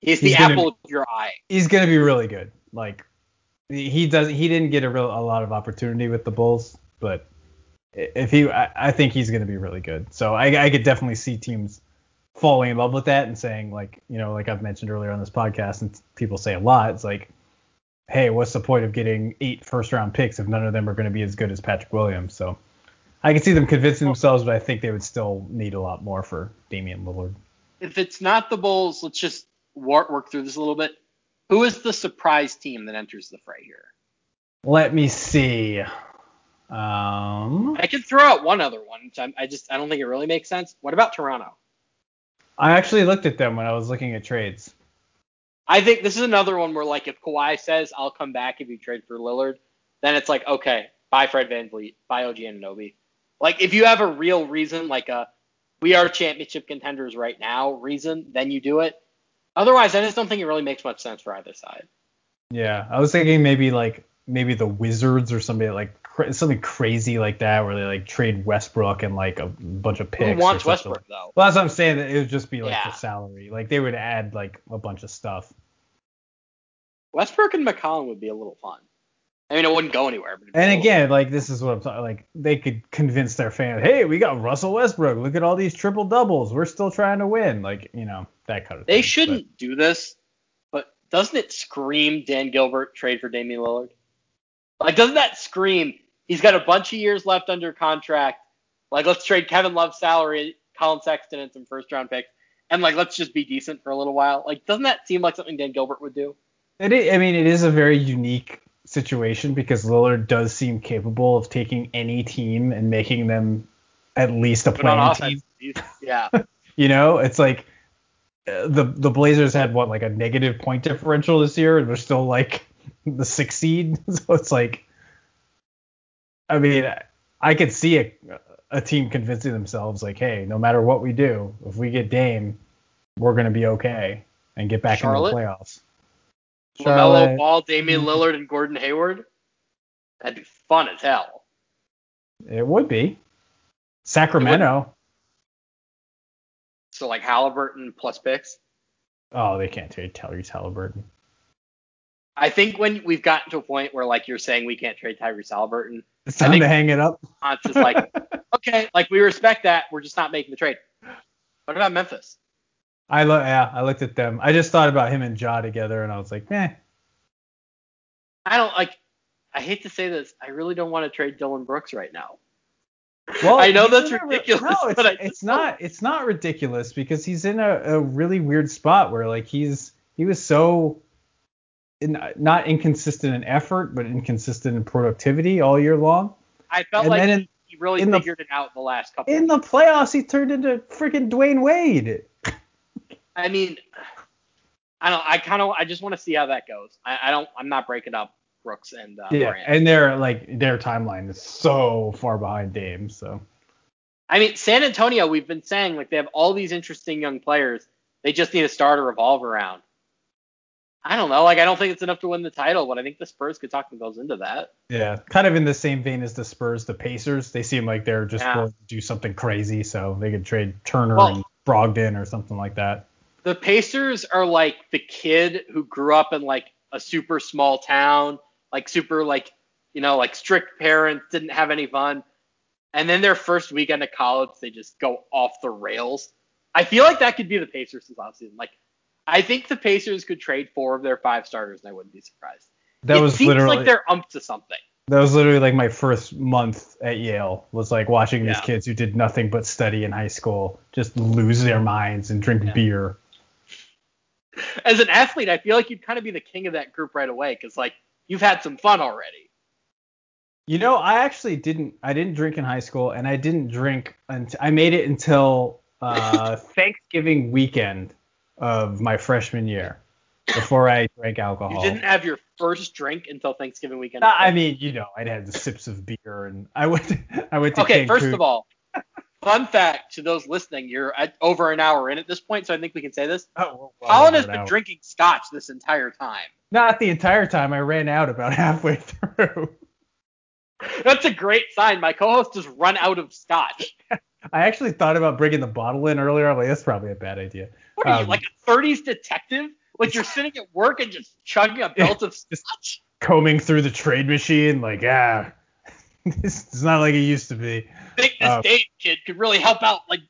He's the He's gonna apple of your eye. he's gonna be really good. Like he does. He didn't get a real a lot of opportunity with the Bulls, but if he, I, I think he's going to be really good. So I, I could definitely see teams falling in love with that and saying like, you know, like I've mentioned earlier on this podcast, and people say a lot, it's like, hey, what's the point of getting eight first round picks if none of them are going to be as good as Patrick Williams? So I can see them convincing themselves, but I think they would still need a lot more for Damian Lillard. If it's not the Bulls, let's just work, work through this a little bit. Who is the surprise team that enters the fray here? Let me see. Um, I could throw out one other one. I just I don't think it really makes sense. What about Toronto? I actually looked at them when I was looking at trades. I think this is another one where like if Kawhi says I'll come back if you trade for Lillard, then it's like okay, buy Fred VanVleet, buy OG Anunoby. Like if you have a real reason, like a we are championship contenders right now reason, then you do it. Otherwise, I just don't think it really makes much sense for either side. Yeah, I was thinking maybe like maybe the Wizards or somebody like cra- something crazy like that where they like trade Westbrook and like a bunch of picks. Who wants. Westbrook though? Well, that's what I'm saying. It would just be like Yeah. the salary. Like they would add like a bunch of stuff. Westbrook and McCollum would be a little fun. I mean, it wouldn't go anywhere. But it'd be a And again, like this is what I'm talking. Like they could convince their fans, hey, we got Russell Westbrook. Look at all these triple doubles. We're still trying to win. Like you know that kind of thing. they But- shouldn't do this, but doesn't it scream Dan Gilbert trade for Damian Lillard? Like, doesn't that scream he's got a bunch of years left under contract? Like, let's trade Kevin Love's salary, Collin Sexton, and some first round picks, and like, let's just be decent for a little while. Like, doesn't that seem like something Dan Gilbert would do? It is, I mean, it is a very unique situation because Lillard does seem capable of taking any team and making them at least a play-in team. yeah. You know, it's like uh, the the Blazers had what like a negative point differential this year, and they're still like the sixth seed. So it's like, I mean, I could see a a team convincing themselves like, hey, no matter what we do, if we get Dame, we're gonna be okay and get back Charlotte? into the playoffs. LaMelo Ball, Damian Lillard, and Gordon Hayward. That'd be fun as hell. It would be. Sacramento. So like Halliburton plus picks. Oh, they can't trade Tyrese Halliburton. I think when we've gotten to a point where like you're saying we can't trade Tyrese Halliburton, It's time to hang it up. It's is like, okay, like we respect that. We're just not making the trade. What about Memphis? I look, yeah, I looked at them. I just thought about him and Ja together, and I was like, eh. I don't like. I hate to say this. I really don't want to trade Dillon Brooks right now. Well, I know that's a re- ridiculous, no, it's, but I just it's not. It's not ridiculous because he's in a, a really weird spot where like he's he was so in, not inconsistent in effort, but inconsistent in productivity all year long. I felt And like in- he really in the- figured it out the last couple. In the playoffs, he turned into freaking Dwyane Wade. I mean, I don't. I kind of. I just want to see how that goes. I, I don't. I'm not breaking up Brooks and uh, Yeah, Morant. and their like their timeline is so far behind Dame. So I mean, San Antonio. We've been saying like they have all these interesting young players. They just need a star to revolve around. I don't know. Like I don't think it's enough to win the title, but I think the Spurs could talk themselves into that. yeah, kind of in the same vein as the Spurs, the Pacers. They seem like they're just Yeah. willing to do something crazy, so they could trade Turner Well- and Brogdon or something like that. the Pacers are like the kid who grew up in like a super small town, like super like you know like strict parents, didn't have any fun, and then their first weekend of college they just go off the rails. I feel like that could be the Pacers this offseason. Like I think the Pacers could trade four of their five starters, and I wouldn't be surprised. That it was seems literally like they're up to something. that was literally like my first month at Yale was like watching these Yeah. kids who did nothing but study in high school just lose their minds and drink Yeah. beer. As an athlete, I feel like you'd kind of be the king of that group right away because like you've had some fun already. You know, I actually didn't. I didn't drink in high school, and I didn't drink until I made it until uh, Thanksgiving weekend of my freshman year before I drank alcohol. You didn't have your first drink until Thanksgiving weekend. Uh, I mean, you know, I'd had the sips of beer, and I went. I went to Okay, first of all, fun fact to those listening, you're at over an hour in at this point, so I think we can say this. Oh, well, Colin has been hour. drinking scotch this entire time. Not the entire time. I ran out about halfway through. That's a great sign. My co-host has run out of scotch. I actually thought about bringing the bottle in earlier. I'm like, that's probably a bad idea. What are you, Um, like a 30s detective? Like you're sitting at work and just chugging a belt of scotch? Combing through the trade machine, like, ah, it's not like it used to be. I think this Um, Dave kid could really help out like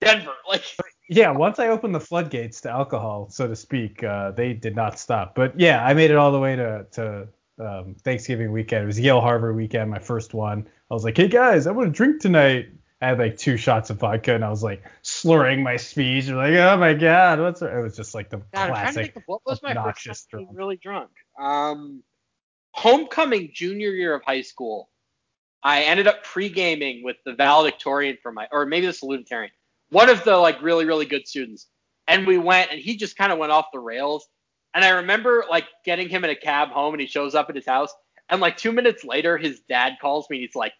Denver. Like Yeah, once I opened the floodgates to alcohol, so to speak, uh, they did not stop. But yeah, I made it all the way to to um, Thanksgiving weekend. It was Yale Harvard weekend, my first one. I was like, hey guys, I want to drink tonight. I had like two shots of vodka and I was like slurring my speech. Like, oh my god, what's it was just like the God, I'm classic. of what was my first time really drunk. Um, homecoming junior year of high school, I ended up pre-gaming with the valedictorian for my, or maybe the salutatorian, one of the like really really good students, and we went and he just kind of went off the rails. And I remember like getting him in a cab home and he shows up at his house, and like two minutes later his dad calls me and he's like.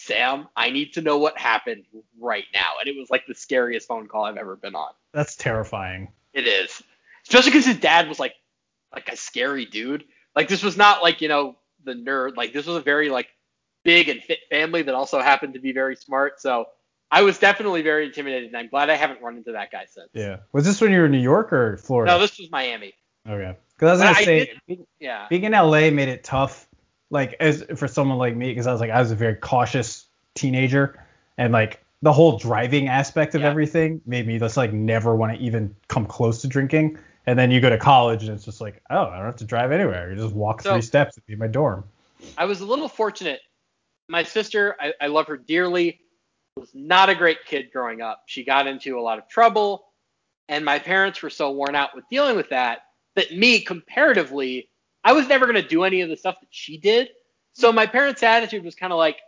Sam, I need to know what happened right now. And it was like the scariest phone call I've ever been on. That's terrifying. It is. Especially because his dad was like like a scary dude. Like this was not like, you know, the nerd. Like this was a very like big and fit family that also happened to be very smart. So I was definitely very intimidated and I'm glad I haven't run into that guy since. Yeah. Was this when you were in New York or Florida? No, this was Miami. okay. Because I was gonna I say, did- Yeah. being in LA made it tough, like as for someone like me, because I was like I was a very cautious teenager, and like the whole driving aspect of Yeah. everything made me just like never want to even come close to drinking. And then you go to college and it's just like, oh, I don't have to drive anywhere. You just walk So- three steps and be in my dorm. I was a little fortunate. My sister, I, I love her dearly, was not a great kid growing up. She got into a lot of trouble, and my parents were so worn out with dealing with that that me, comparatively, I was never to do any of the stuff that she did. So my parents' attitude was kind of like,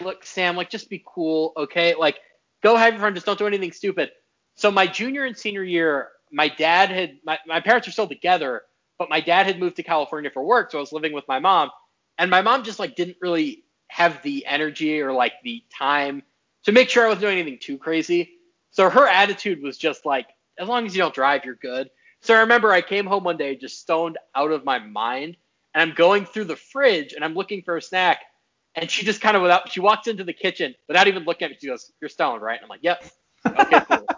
look, Sam, like, just be cool, okay? Like, go have your fun, just don't do anything stupid. So my junior and senior year, my dad had, my, my parents were still together, but my dad had moved to California for work, so I was living with my mom and my mom just like didn't really have the energy or like the time to make sure I wasn't doing anything too crazy. So her attitude was just like, as long as you don't drive, you're good. So I remember I came home one day just stoned out of my mind, and I'm going through the fridge and I'm looking for a snack, and she just kind of without she walks into the kitchen without even looking at me. She goes, "You're stoned, right?" And I'm like, "Yep." Okay, cool.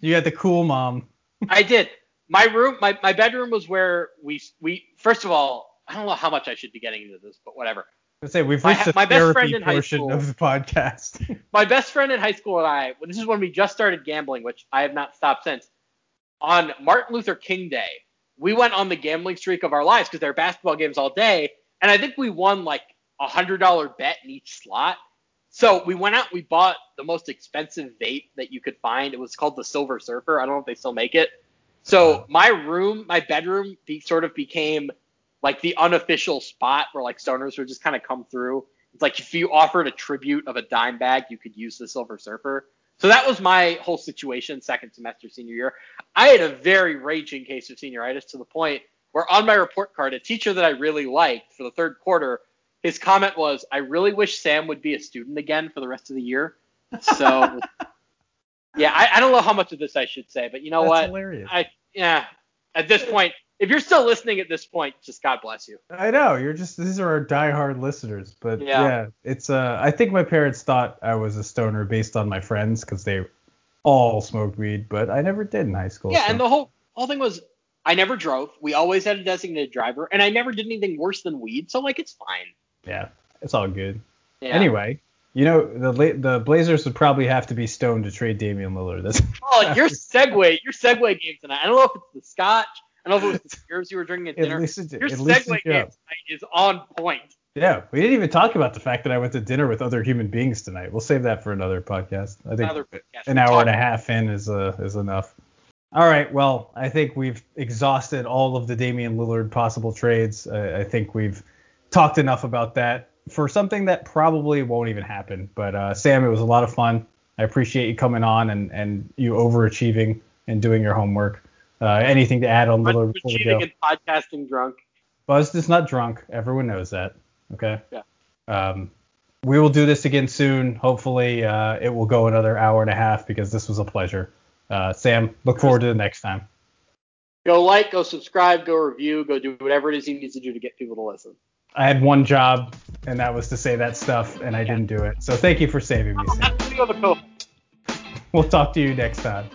You got the cool mom. I did. My room, my, my bedroom was where we we first of all, I don't know how much I should be getting into this, but whatever. Let's say we've My- reached the my best friend in high portion school- of the podcast. my best friend in high school and I, this is when we just started gambling, which I have not stopped since. On Martin Luther King Day, we went on the gambling streak of our lives because there are basketball games all day, and I think we won like a hundred dollar bet in each slot. So we went out, we bought the most expensive vape that you could find. It was called the Silver Surfer. I don't know if they still make it. So my room, my bedroom, be, sort of became like the unofficial spot where like stoners would just kind of come through. It's like if you offered a tribute of a dime bag, you could use the Silver Surfer. So that was my whole situation second semester senior year. I had a very raging case of senioritis to the point where on my report card, a teacher that I really liked for the third quarter, his comment was, "I really wish Sam would be a student again for the rest of the year." So yeah, I, I don't know how much of this I should say, but you know That's what? hilarious. I yeah, at this point, if you're still listening at this point, just God bless you. I know you're just these are our diehard listeners, but Yeah. yeah. it's uh I think my parents thought I was a stoner based on my friends because they all smoked weed, but I never did in high school. Yeah, so- and the whole whole thing was I never drove. We always had a designated driver, and I never did anything worse than weed, so like it's fine. yeah, it's all good. Yeah. Anyway, you know the the Blazers would probably have to be stoned to trade Damian Lillard. That's Oh, your segue, your segue game tonight. I don't know if it's the scotch. I don't know if it was the beers you were drinking at at dinner. least it, Your at least segue it game tonight is on point. Yeah, we didn't even talk about the fact that I went to dinner with other human beings tonight. We'll save that for another podcast. I think podcast. an hour and a half in is uh, is enough. All right, well, I think we've exhausted all of the Damian Lillard possible trades. I, I think we've talked enough about that for something that probably won't even happen. But uh, Sam, it was a lot of fun. I appreciate you coming on and, and you overachieving and doing your homework. Uh, anything to add on Lillard before we go? Achieving and podcasting drunk. Buzzed is not drunk. Everyone knows that. Okay. Yeah. Um, we will do this again soon. Hopefully, uh, it will go another hour and a half because this was a pleasure. Uh, Sam, look forward to the next time. Go like, go subscribe, go review, go do whatever it is you need to do to get people to listen. I had one job, and that was to say that stuff, and I didn't do it. So thank you for saving me, Sam. That's the other co- We'll talk to you next time.